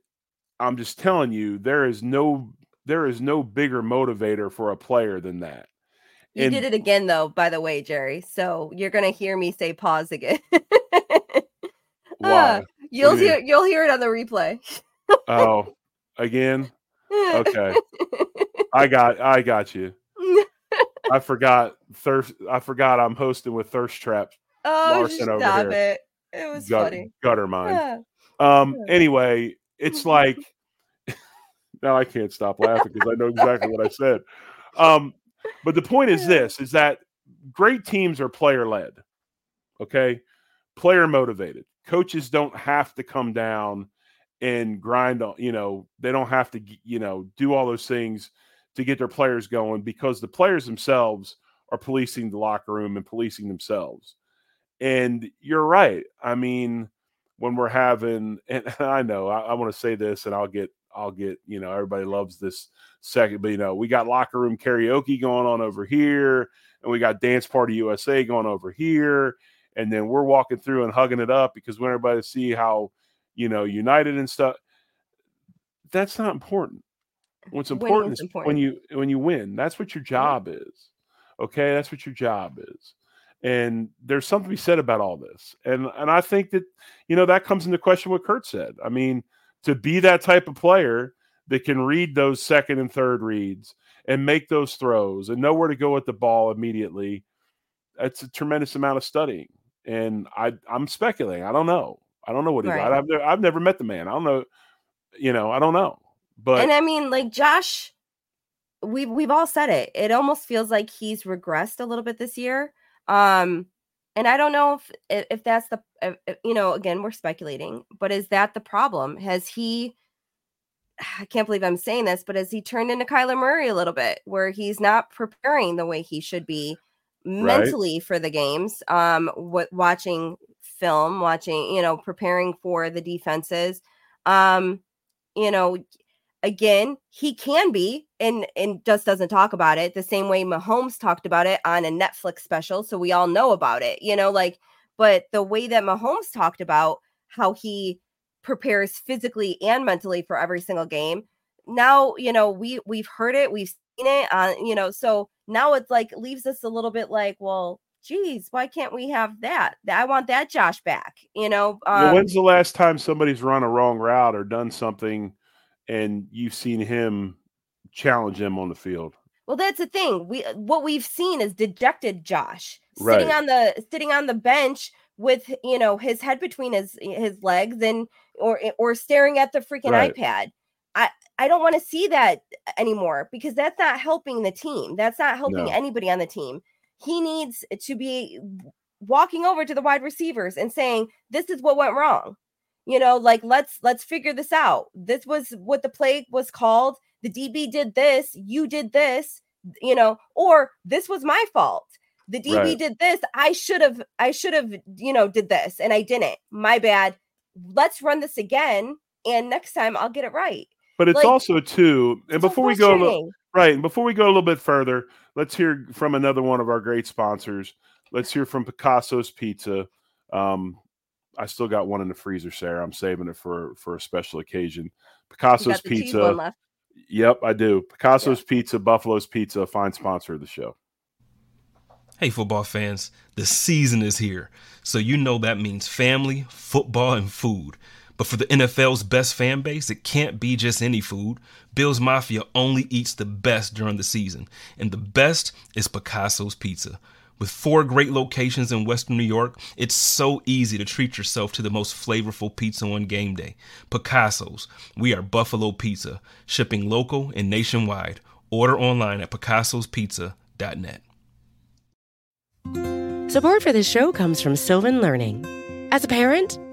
I'm just telling you, there is no there is no bigger motivator for a player than that. You And- did it again, though. By the way, Jerry. So you're gonna hear me say pause again. Why? you'll hear you'll hear it on the replay. oh, again? Okay. I got I got you. I forgot thirst I forgot I'm hosting with Thirst Trap oh, Larson over stop here. it! It was gut, funny. gutter mind. Ah. Um anyway, it's like now I can't stop laughing because I know exactly what I said. Um but the point is this is that great teams are player led. Okay? Player motivated. Coaches don't have to come down and grind on, you know, they don't have to, you know, do all those things to get their players going because the players themselves are policing the locker room and policing themselves. And you're right. I mean, when we're having, and I know I, I want to say this, and I'll get, I'll get, you know, everybody loves this second, but you know, we got locker room karaoke going on over here, and we got dance party USA going over here, and then we're walking through and hugging it up because we want everybody to see how, you know, united and stuff. That's not important. What's important is when you when you win. That's what your job is. Okay, that's what your job is. And there's something to be said about all this. And and I think that you know that comes into question what Kurt said. I mean, to be that type of player that can read those second and third reads and make those throws and know where to go with the ball immediately, that's a tremendous amount of studying. And I I'm speculating. I don't know. I don't know what he's Right. like. I've never, I've never met the man. I don't know. You know, I don't know. But and I mean, like Josh, we've we've all said it. It almost feels like he's regressed a little bit this year. Um, and I don't know if if that's the if- you know again we're speculating, but is that the problem? Has he? I can't believe I'm saying this, but has he turned into Kyler Murray a little bit, where he's not preparing the way he should be mentally for the games? Um, what watching film, watching you know, preparing for the defenses. Um, you know, again, he can be and and just doesn't talk about it the same way Mahomes talked about it on a Netflix special, so we all know about it. You know, like but the way that Mahomes talked about how he prepares physically and mentally for every single game. Now, you know, we we've heard it, we've seen it on, you know, so now it's like leaves us a little bit like, well, geez, why can't we have that? I want that Josh back, you know. Well, Um, when's the last time somebody's run a wrong route or done something and you've seen him challenge him on the field? Well, that's the thing. We what we've seen is dejected Josh Right. sitting on the sitting on the bench with you know his head between his his legs and or or staring at the freaking Right. iPad. I I don't want to see that anymore because that's not helping the team. That's not helping No. anybody on the team. He needs to be walking over to the wide receivers and saying, "This is what went wrong." You know, like let's let's figure this out. This was what the play was called. the DB did this, you did this, you know, or this was my fault. The DB right. did this. I should have, I should have, you know, did this and I didn't. My bad. Let's run this again. And next time I'll get it right. But it's like, also too, and before we go, little, right, and before we go a little bit further, let's hear from another one of our great sponsors. Let's hear from Picasso's Pizza. Um, I still got one in the freezer, Sarah. I'm saving it for for a special occasion. Picasso's Pizza. Yep, I do. Picasso's yeah. Pizza, Buffalo's Pizza, fine sponsor of the show. Hey, football fans, the season is here. So you know that means family, football, and food. But for the NFL's best fan base, it can't be just any food. Bills Mafia only eats the best during the season, and the best is Picasso's Pizza. With four great locations in Western New York, it's so easy to treat yourself to the most flavorful pizza on game day. Picasso's. We are Buffalo Pizza, shipping local and nationwide. Order online at picassospizza.net. Support for this show comes from Sylvan Learning. As a parent,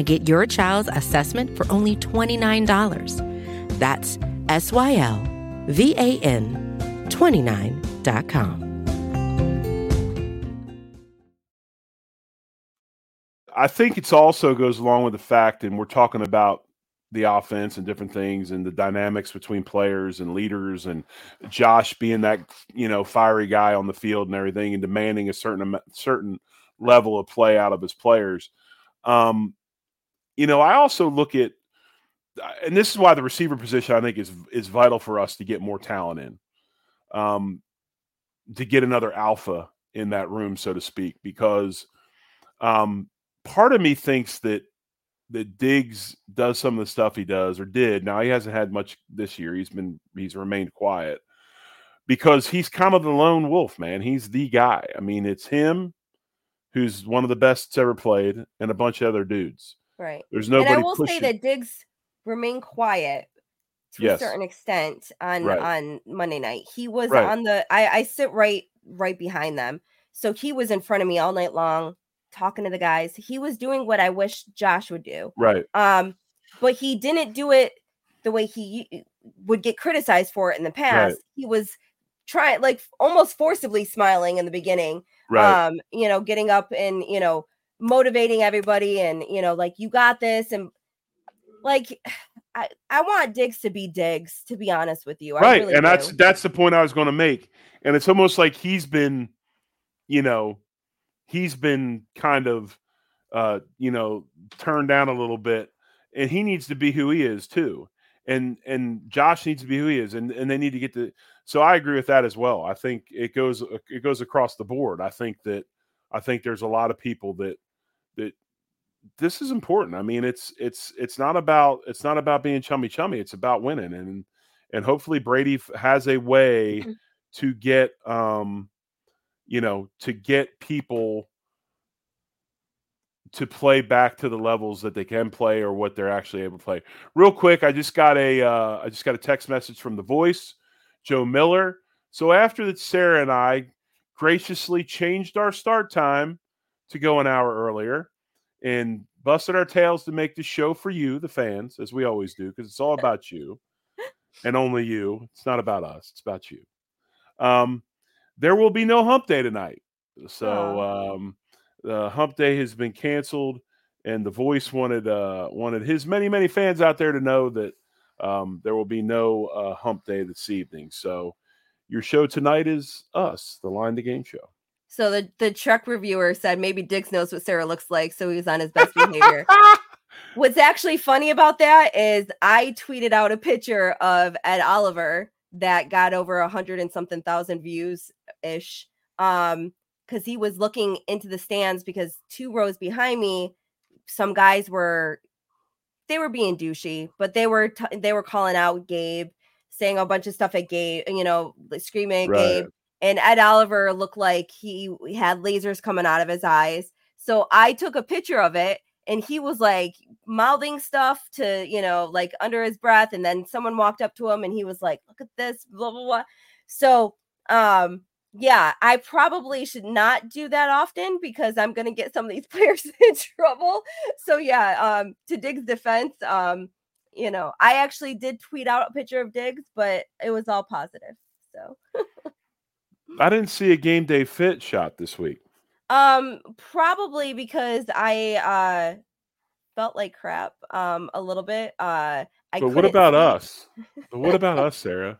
and get your child's assessment for only $29. That's S Y L V A N 29.com. I think it also goes along with the fact, and we're talking about the offense and different things and the dynamics between players and leaders and Josh being that you know fiery guy on the field and everything and demanding a certain certain level of play out of his players. Um, you know, I also look at and this is why the receiver position I think is is vital for us to get more talent in. Um, to get another alpha in that room, so to speak, because um, part of me thinks that that Diggs does some of the stuff he does or did. Now he hasn't had much this year. He's been he's remained quiet because he's kind of the lone wolf, man. He's the guy. I mean, it's him who's one of the best ever played and a bunch of other dudes. Right. There's nobody. And I will pushing. say that Diggs remained quiet to yes. a certain extent on right. on Monday night. He was right. on the I, I sit right right behind them. So he was in front of me all night long talking to the guys. He was doing what I wish Josh would do. Right. Um, but he didn't do it the way he would get criticized for it in the past. Right. He was trying like almost forcibly smiling in the beginning. Right. Um, you know, getting up and, you know, motivating everybody and, you know, like you got this and like I, I want Diggs to be Diggs, to be honest with you. I right. Really and do. that's that's the point I was going to make. And it's almost like he's been, you know, he's been kind of uh, you know turned down a little bit, and he needs to be who he is too. And and Josh needs to be who he is, and and they need to get to. So I agree with that as well. I think it goes it goes across the board. I think that I think there's a lot of people that that this is important. I mean, it's it's it's not about it's not about being chummy chummy. It's about winning, and and hopefully Brady has a way mm-hmm. to get um you know, to get people to play back to the levels that they can play or what they're actually able to play. Real quick, I just got a uh, I just got a text message from the voice, Joe Miller. So after that, Sarah and I graciously changed our start time to go an hour earlier and busted our tails to make the show for you, the fans, as we always do, because it's all about you and only you. It's not about us, it's about you. Um, there will be no hump day tonight. So um, the hump day has been canceled, and the voice wanted uh, wanted his many many fans out there to know that um, there will be no uh, hump day this evening. So your show tonight is us, the Line 2 Gain show. So the the truck reviewer said maybe Diggs knows what Sarah looks like, so he was on his best behavior. What's actually funny about that is I tweeted out a picture of Ed Oliver that got over a hundred and something thousand views ish. Um, because he was looking into the stands because two rows behind me, some guys were they were being douchey, but they were t- they were calling out Gabe, saying a bunch of stuff at Gabe, you know, screaming at Right. Gabe. And Ed Oliver looked like he had lasers coming out of his eyes. So I took a picture of it and he was like mouthing stuff to, you know, like under his breath. And then someone walked up to him and he was like, look at this, blah, blah, blah. So, um, yeah, I probably should not do that often because I'm going to get some of these players in trouble. So, yeah, um, to Diggs' defense, um, you know, I actually did tweet out a picture of Diggs, but it was all positive. So, I didn't see a game day fit shot this week. Um, probably because I uh felt like crap um a little bit. Uh I But what about us? But what about us, Sarah?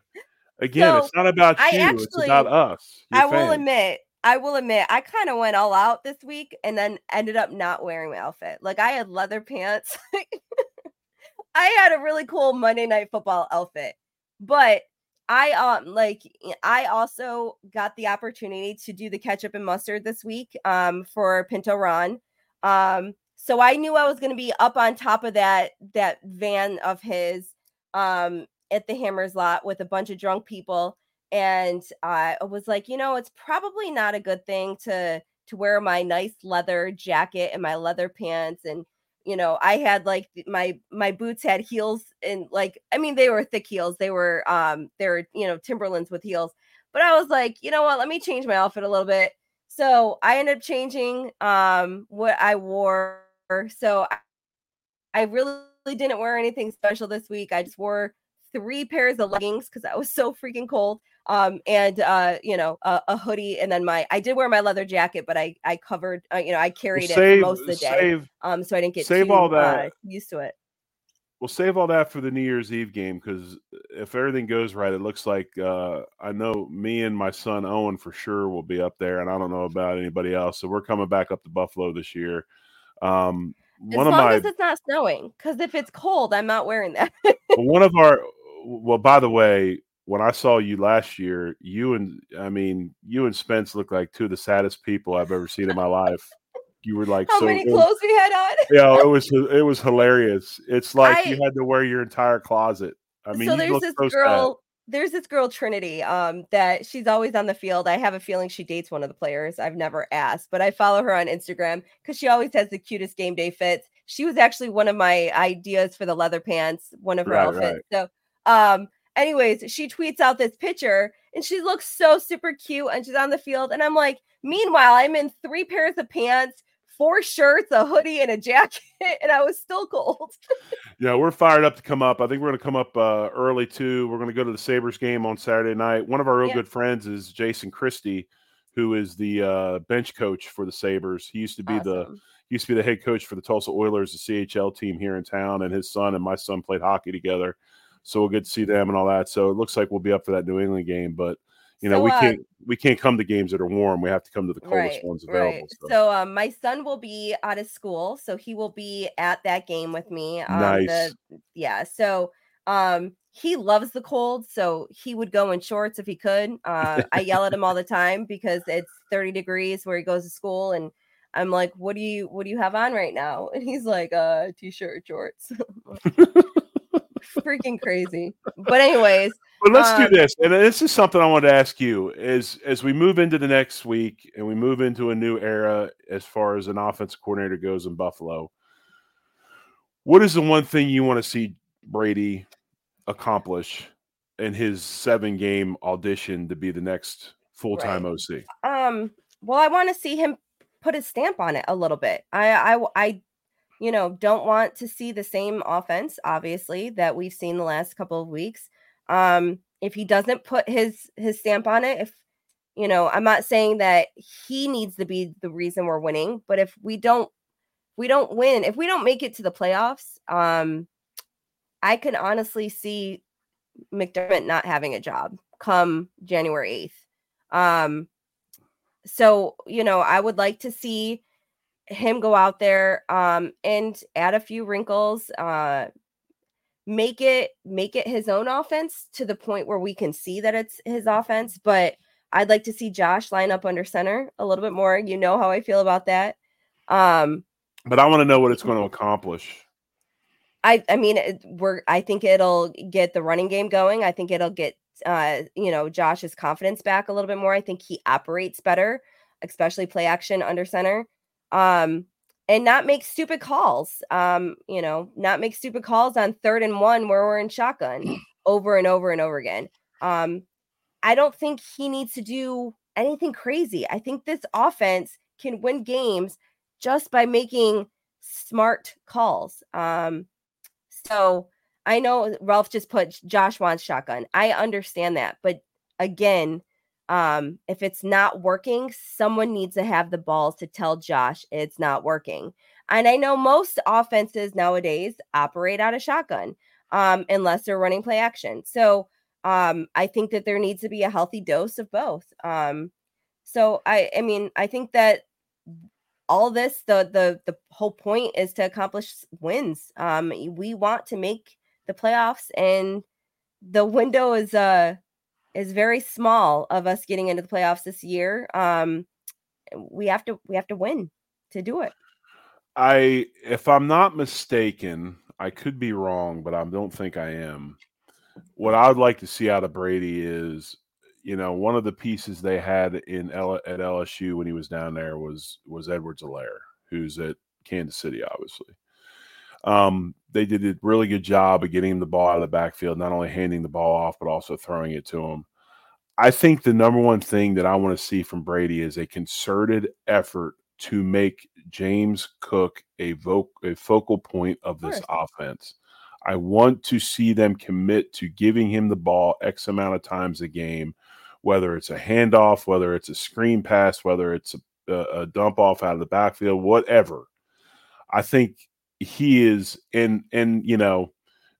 Again, So, it's not about you. I it's about us. I will admit, I will admit, I kind of went all out this week and then ended up not wearing my outfit. Like I had leather pants. I had a really cool Monday night football outfit. But I um like I also got the opportunity to do the ketchup and mustard this week um for Pinto Ron. Um so I knew I was going to be up on top of that that van of his um at the Hammers lot with a bunch of drunk people and I was like, you know, it's probably not a good thing to to wear my nice leather jacket and my leather pants and you know, I had like my my boots had heels and like I mean they were thick heels. They were um they were, you know, Timberlands with heels. But I was like, you know what, let me change my outfit a little bit. So I ended up changing um what I wore. So I really didn't wear anything special this week. I just wore three pairs of leggings because I was so freaking cold. Um, and uh, you know, a, a hoodie, and then my I did wear my leather jacket, but I I covered, uh, you know, I carried it save, for most of the day. save, Um, so I didn't get save too, all that. uh, used to it. We'll save all that for the New Year's Eve game because if everything goes right, it looks like uh, I know me and my son Owen for sure will be up there, and I don't know about anybody else. So we're coming back up to Buffalo this year. Um, As one of long my as it's not snowing, because if it's cold, I'm not wearing that. one of our well, by the way, when I saw you last year, you and I mean you and Spence look like two of the saddest people I've ever seen in my life. You were like How so many clothes we had on? Yeah, it was it was hilarious. It's like I- you had to wear your entire closet. I mean, so you there's this so sad. girl there's this girl trinity um that she's always on the field i have a feeling she dates one of the players i've never asked but i follow her on instagram because she always has the cutest game day fits she was actually one of my ideas for the leather pants one of her Right, outfits so um anyways she tweets out this picture and she looks so super cute and she's on the field and i'm like meanwhile i'm in three pairs of pants four shirts a hoodie and a jacket and i was still cold Yeah, we're fired up to come up. I think we're going to come up uh, early too. We're going to go to the Sabres game on Saturday night. One of our real Yeah. good friends is Jason Christie, who is the uh, bench coach for the Sabres. He used to be the Awesome. he used to be the head coach for the Tulsa Oilers, the CHL team here in town, and his son and my son played hockey together. So we'll get to see them and all that. So it looks like we'll be up for that New England game, but you know So, we uh, can't we can't come to games that are warm. We have to come to the coldest right, ones available. Right. So. So um, my son will be out of school, so he will be at that game with me. Um, Nice. The, yeah. So um, he loves the cold, so he would go in shorts if he could. Uh, I yell at him all the time because it's 30 degrees where he goes to school, and I'm like, "What do you What do you have on right now?" And he's like, "Uh, t-shirt, shorts." Freaking crazy. But anyways, But let's do Um, this, and this is something I want to ask you: is as we move into the next week and we move into a new era as far as an offensive coordinator goes in Buffalo, what is the one thing you want to see Brady accomplish in his seven-game audition to be the next full-time OC? um well i want to see him put a stamp on it a little bit i i i you know don't want to see the same offense obviously that we've seen the last couple of weeks um if he doesn't put his his stamp on it if you know i'm not saying that he needs to be the reason we're winning but if we don't we don't win if we don't make it to the playoffs um i can honestly see mcdermott not having a job come January 8th. Um, so, you know, I would like to see him go out there um, and add a few wrinkles, uh, make it make it his own offense to the point where we can see that it's his offense. But I'd like to see Josh line up under center a little bit more. You know how I feel about that. Um, but I want to know what it's going to accomplish. I I mean we're I think it'll get the running game going. I think it'll get uh you know Josh's confidence back a little bit more. I think he operates better, especially play action under center. Um and not make stupid calls. Um, you know, not make stupid calls on third and one where we're in shotgun over and over and over again. Um, I don't think he needs to do anything crazy. I think this offense can win games just by making smart calls. Um, so I know Ralph just put Josh wants shotgun. I understand that, but again, um, if it's not working, someone needs to have the balls to tell Josh it's not working. And I know most offenses nowadays operate out of shotgun, um, unless they're running play action. So um, I think that there needs to be a healthy dose of both. Um, so I, I mean, I think that all this, the the the whole point is to accomplish wins. Um, we want to make the playoffs, and the window is uh is very small of us getting into the playoffs this year. Um, we have to we have to win to do it. I, if I'm not mistaken, I could be wrong, but I don't think I am. What I would like to see out of Brady is, you know, one of the pieces they had in L- at LSU when he was down there was was Edwards-Helaire, who's at Kansas City, obviously. Um, they did a really good job of getting him the ball out of the backfield, not only handing the ball off, but also throwing it to him. I think the number one thing that I want to see from Brady is a concerted effort to make James Cook a, a focal point of this of offense. I want to see them commit to giving him the ball X amount of times a game, whether it's a handoff, whether it's a screen pass, whether it's a, a dump off out of the backfield, whatever. I think he is and and you know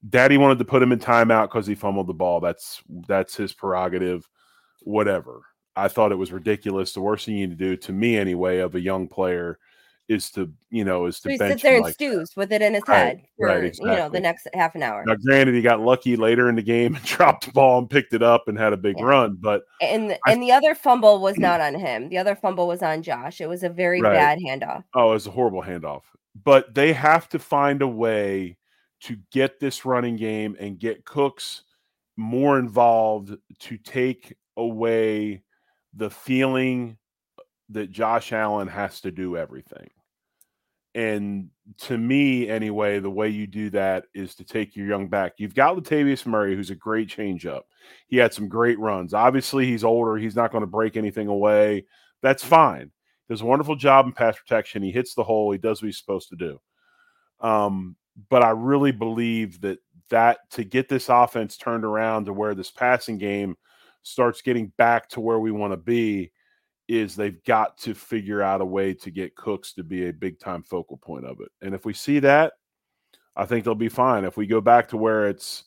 daddy wanted to put him in timeout because he fumbled the ball. That's that's his prerogative whatever. I thought it was ridiculous. The worst thing you need to do to me anyway of a young player is to you know is to so he sits there and like stews with it in his head right, for right, exactly. you know the next half an hour. Now granted he got lucky later in the game and dropped the ball and picked it up and had a big yeah. run but and I, and the other fumble was not on him. The other fumble was on josh. It was a very right. bad handoff. Oh it was a horrible handoff but they have to find a way to get this running game and get Cooks more involved to take away the feeling that Josh Allen has to do everything. And to me, anyway, the way you do that is to take your young back. You've got Latavius Murray, who's a great changeup. He had some great runs. Obviously, he's older. He's not going to break anything away. That's fine does a wonderful job in pass protection. He hits the hole. He does what he's supposed to do. Um, but I really believe that that to get this offense turned around to where this passing game starts getting back to where we want to be is they've got to figure out a way to get Cooks to be a big time focal point of it. And if we see that, I think they'll be fine. If we go back to where it's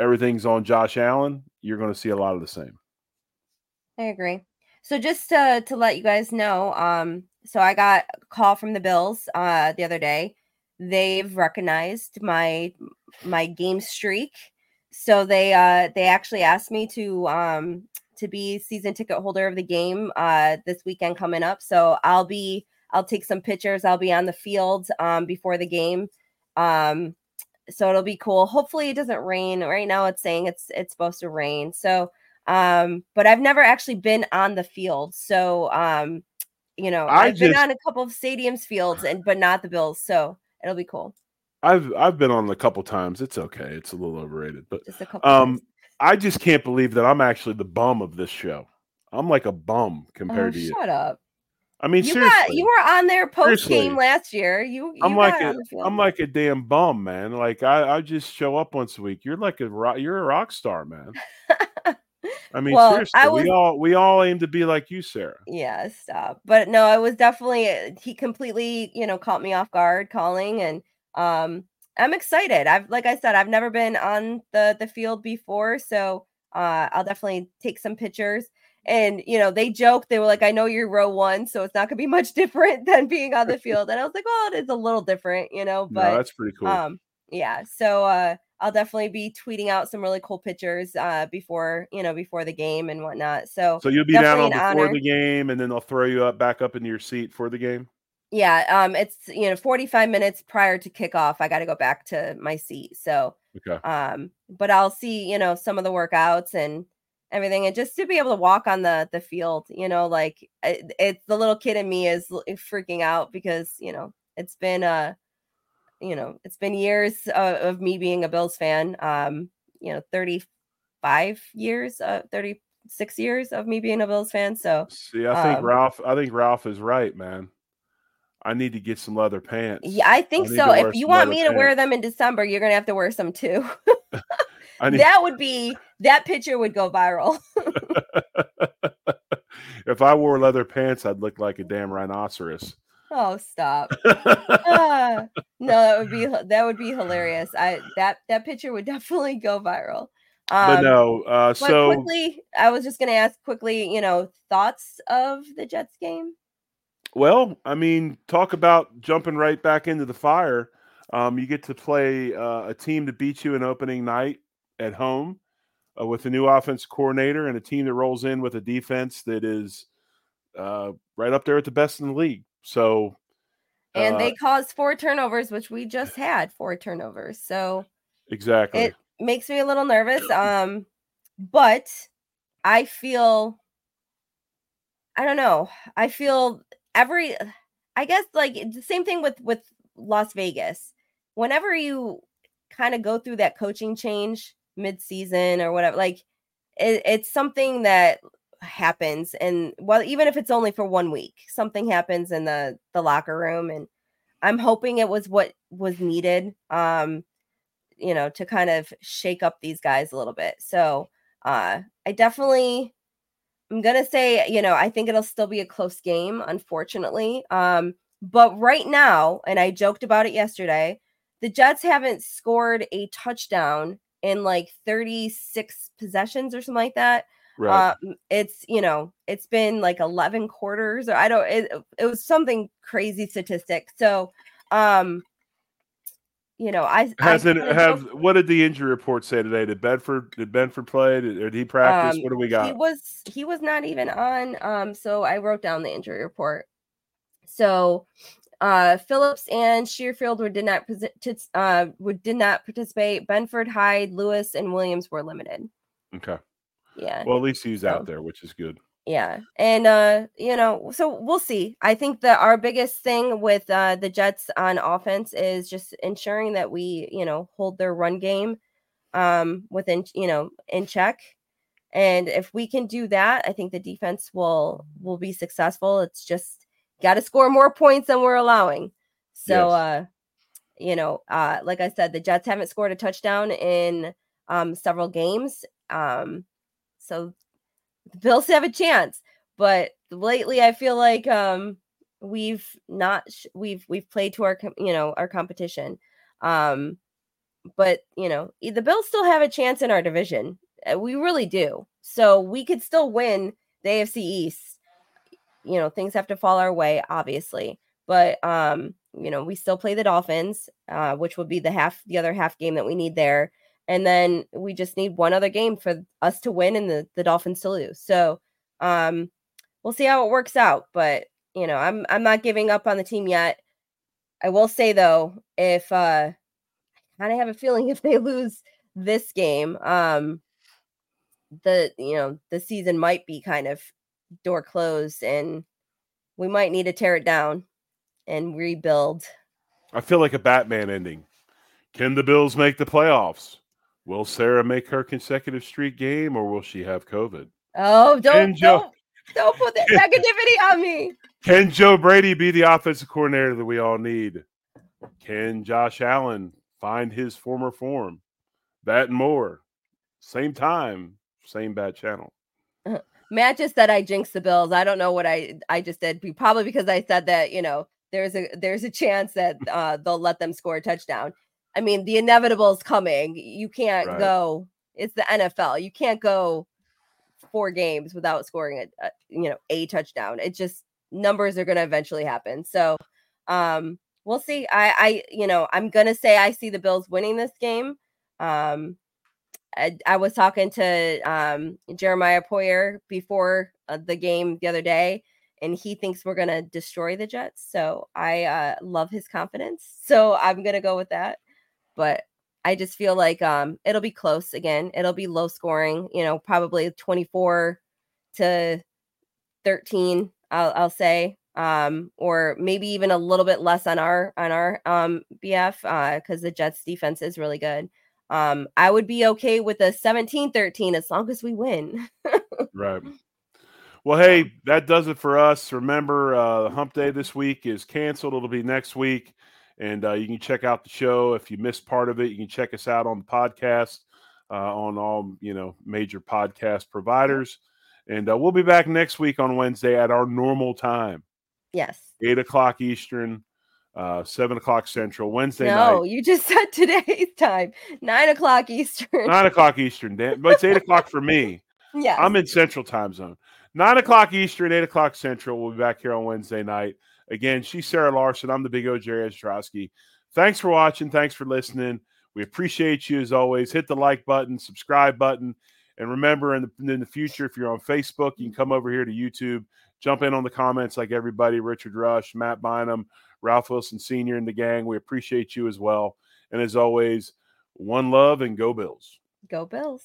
everything's on Josh Allen, you're going to see a lot of the same. I agree. So just to to let you guys know, um, so I got a call from the Bills uh the other day. They've recognized my my game streak. So they uh they actually asked me to um to be season ticket holder of the game uh this weekend coming up. So I'll be I'll take some pictures. I'll be on the field um before the game. Um so it'll be cool. Hopefully it doesn't rain. Right now it's saying it's it's supposed to rain. So um, but I've never actually been on the field. So, um, you know, I have been on a couple of stadiums fields and but not the Bills. So it'll be cool. I've I've been on a couple times. It's okay. It's a little overrated, but just a couple um, times. I just can't believe that I'm actually the bum of this show. I'm like a bum compared oh, to you. Shut up. I mean, you seriously, got, you were on there post game last year. You, you I'm like a, I'm like a damn bum, man. Like I, I just show up once a week. You're like a rock, you're a rock star, man. I mean, well, seriously, I was, we all we all aim to be like you, Sarah. Yeah, stop. But no, I was definitely uh, he completely, you know, caught me off guard calling, and um, I'm excited. I've like I said, I've never been on the the field before, so uh, I'll definitely take some pictures. And you know, they joke, they were like, I know you're row one, so it's not gonna be much different than being on the field. And I was like, well, it is a little different, you know, but no, that's pretty cool. um yeah, so uh I'll definitely be tweeting out some really cool pictures uh before you know before the game and whatnot. So so you'll be down on before honor. the game, and then they'll throw you up back up into your seat for the game. yeah, um it's you know 45 minutes prior to kickoff. I gotta go back to my seat. So Okay. um but i'll see you know some of the workouts and everything and just to be able to walk on the the field you know like it, it's the little kid in me is freaking out because you know it's been uh you know it's been years of, of me being a bills fan um you know 35 years uh 36 years of me being a bills fan so See, I think Um, Ralph. I think Ralph is right, man. I need to get some leather pants. yeah i think need so if you want me to wear them in december you're gonna have to wear some too need. that would be that picture would go viral if I wore leather pants, I'd look like a damn rhinoceros. Oh stop Ah, no, that would be that would be hilarious. I that that picture would definitely go viral. Um, but no, uh, but so quickly, I was just gonna ask quickly, you know, thoughts of the Jets game. well, I mean, talk about jumping right back into the fire. Um, you get to play uh, a team that beat you in opening night at home uh, with a new offense coordinator and a team that rolls in with a defense that is uh, right up there at the best in the league. So, And uh, they caused four turnovers, which we just had four turnovers. So exactly. it makes me a little nervous. Um, but I feel I don't know. I feel every I guess like the same thing with with Las Vegas. Whenever you kind of go through that coaching change mid-season or whatever, like it, it's something that happens and well even if it's only for one week something happens in the the locker room and i'm hoping it was what was needed um you know to kind of shake up these guys a little bit. So uh i definitely i'm gonna say you know i think it'll still be a close game unfortunately um but right now and i joked about it yesterday the jets haven't scored a touchdown in like 36 possessions or something like that right. um, it's you know, it's been like 11 quarters or I don't it, it was something crazy statistic. So, um you know, I I Hasn't kinda have what did the injury report say today? Did Benford did Benford play? Did, did he practice? um, what do we got? He was he was not even on um so I wrote down the injury report. So, uh Phillips and Shearfield were did not uh would did not participate. Benford, Hyde, Lewis and Williams were limited. Okay. Yeah. Well, at least he's So- out there, which is good. Yeah. And uh, you know, so we'll see. I think that our biggest thing with uh the Jets on offense is just ensuring that we, you know, hold their run game um within, you know, in check. And if we can do that, I think the defense will will be successful. It's just got to score more points than we're allowing. So Yes. uh you know, uh like I said, the Jets haven't scored a touchdown in um several games. Um so the Bills have a chance, but lately I feel like um we've not sh- we've we've played to our com- you know our competition. Um but you know the Bills still have a chance in our division. Uh, We really do. So we could still win the AFC East. You know, things have to fall our way obviously, but um you know, we still play the Dolphins, uh which would be the half the other half game that we need there and then we just need one other game for us to win and the, the Dolphins to lose. So um we'll see how it works out. But you know, I'm I'm not giving up on the team yet. I will say though, if uh I kind of have a feeling if they lose this game, um the you know, the season might be kind of door closed and we might need to tear it down and rebuild. I feel like a Batman ending. Can the Bills make the playoffs? Will Sara make her consecutive streak game, or will she have COVID? Oh, don't Joe- don't, don't put that negativity on me. Can Joe Brady be the offensive coordinator that we all need? Can Josh Allen find his former form? That and more. Same time, same bad channel. Matt just said I jinxed the Bills. I don't know what I I just did. Probably because I said that you know there's a there's a chance that uh, they'll let them score a touchdown. I mean, the inevitable is coming. You can't Right. go it's the NFL. You can't go four games without scoring a, a you know a touchdown. It just numbers are going to eventually happen. So um we'll see. I I you know I'm going to say I see the Bills winning this game. Um I, I was talking to um Jeremiah Poyer before uh, the game the other day and he thinks we're going to destroy the Jets. So I uh, love his confidence. So I'm going to go with that. But I just feel like um, it'll be close again. It'll be low scoring, you know, probably 24 to 13, I'll, I'll say. Um, or maybe even a little bit less on our on our um BF uh because the Jets defense is really good. Um, I would be okay with a 17-13 as long as we win. right. Well, hey, that does it for us. Remember, uh, Hump Day this week is canceled. It'll be next week. And uh, you can check out the show. If you missed part of it, you can check us out on the podcast uh, on all, you know, major podcast providers. And uh, we'll be back next week on Wednesday at our normal time. Yes. 8 o'clock Eastern, uh, 7 o'clock Central, Wednesday no, night. No, you just said today's time, 9 o'clock Eastern. 9 o'clock Eastern, Dan. But it's 8 o'clock for me. Yeah. I'm in Central time zone. Nine o'clock Eastern, eight o'clock Central. We'll be back here on Wednesday night. Again, she's Sara Larson. I'm the big O Jerry Ostroski. Thanks for watching. Thanks for listening. We appreciate you as always. Hit the like button, subscribe button, and remember in the, in the future, if you're on Facebook, you can come over here to YouTube, jump in on the comments like everybody Richard Rush, Matt Bynum, Ralph Wilson Sr., and the gang. We appreciate you as well. And as always, one love and go Bills. Go Bills.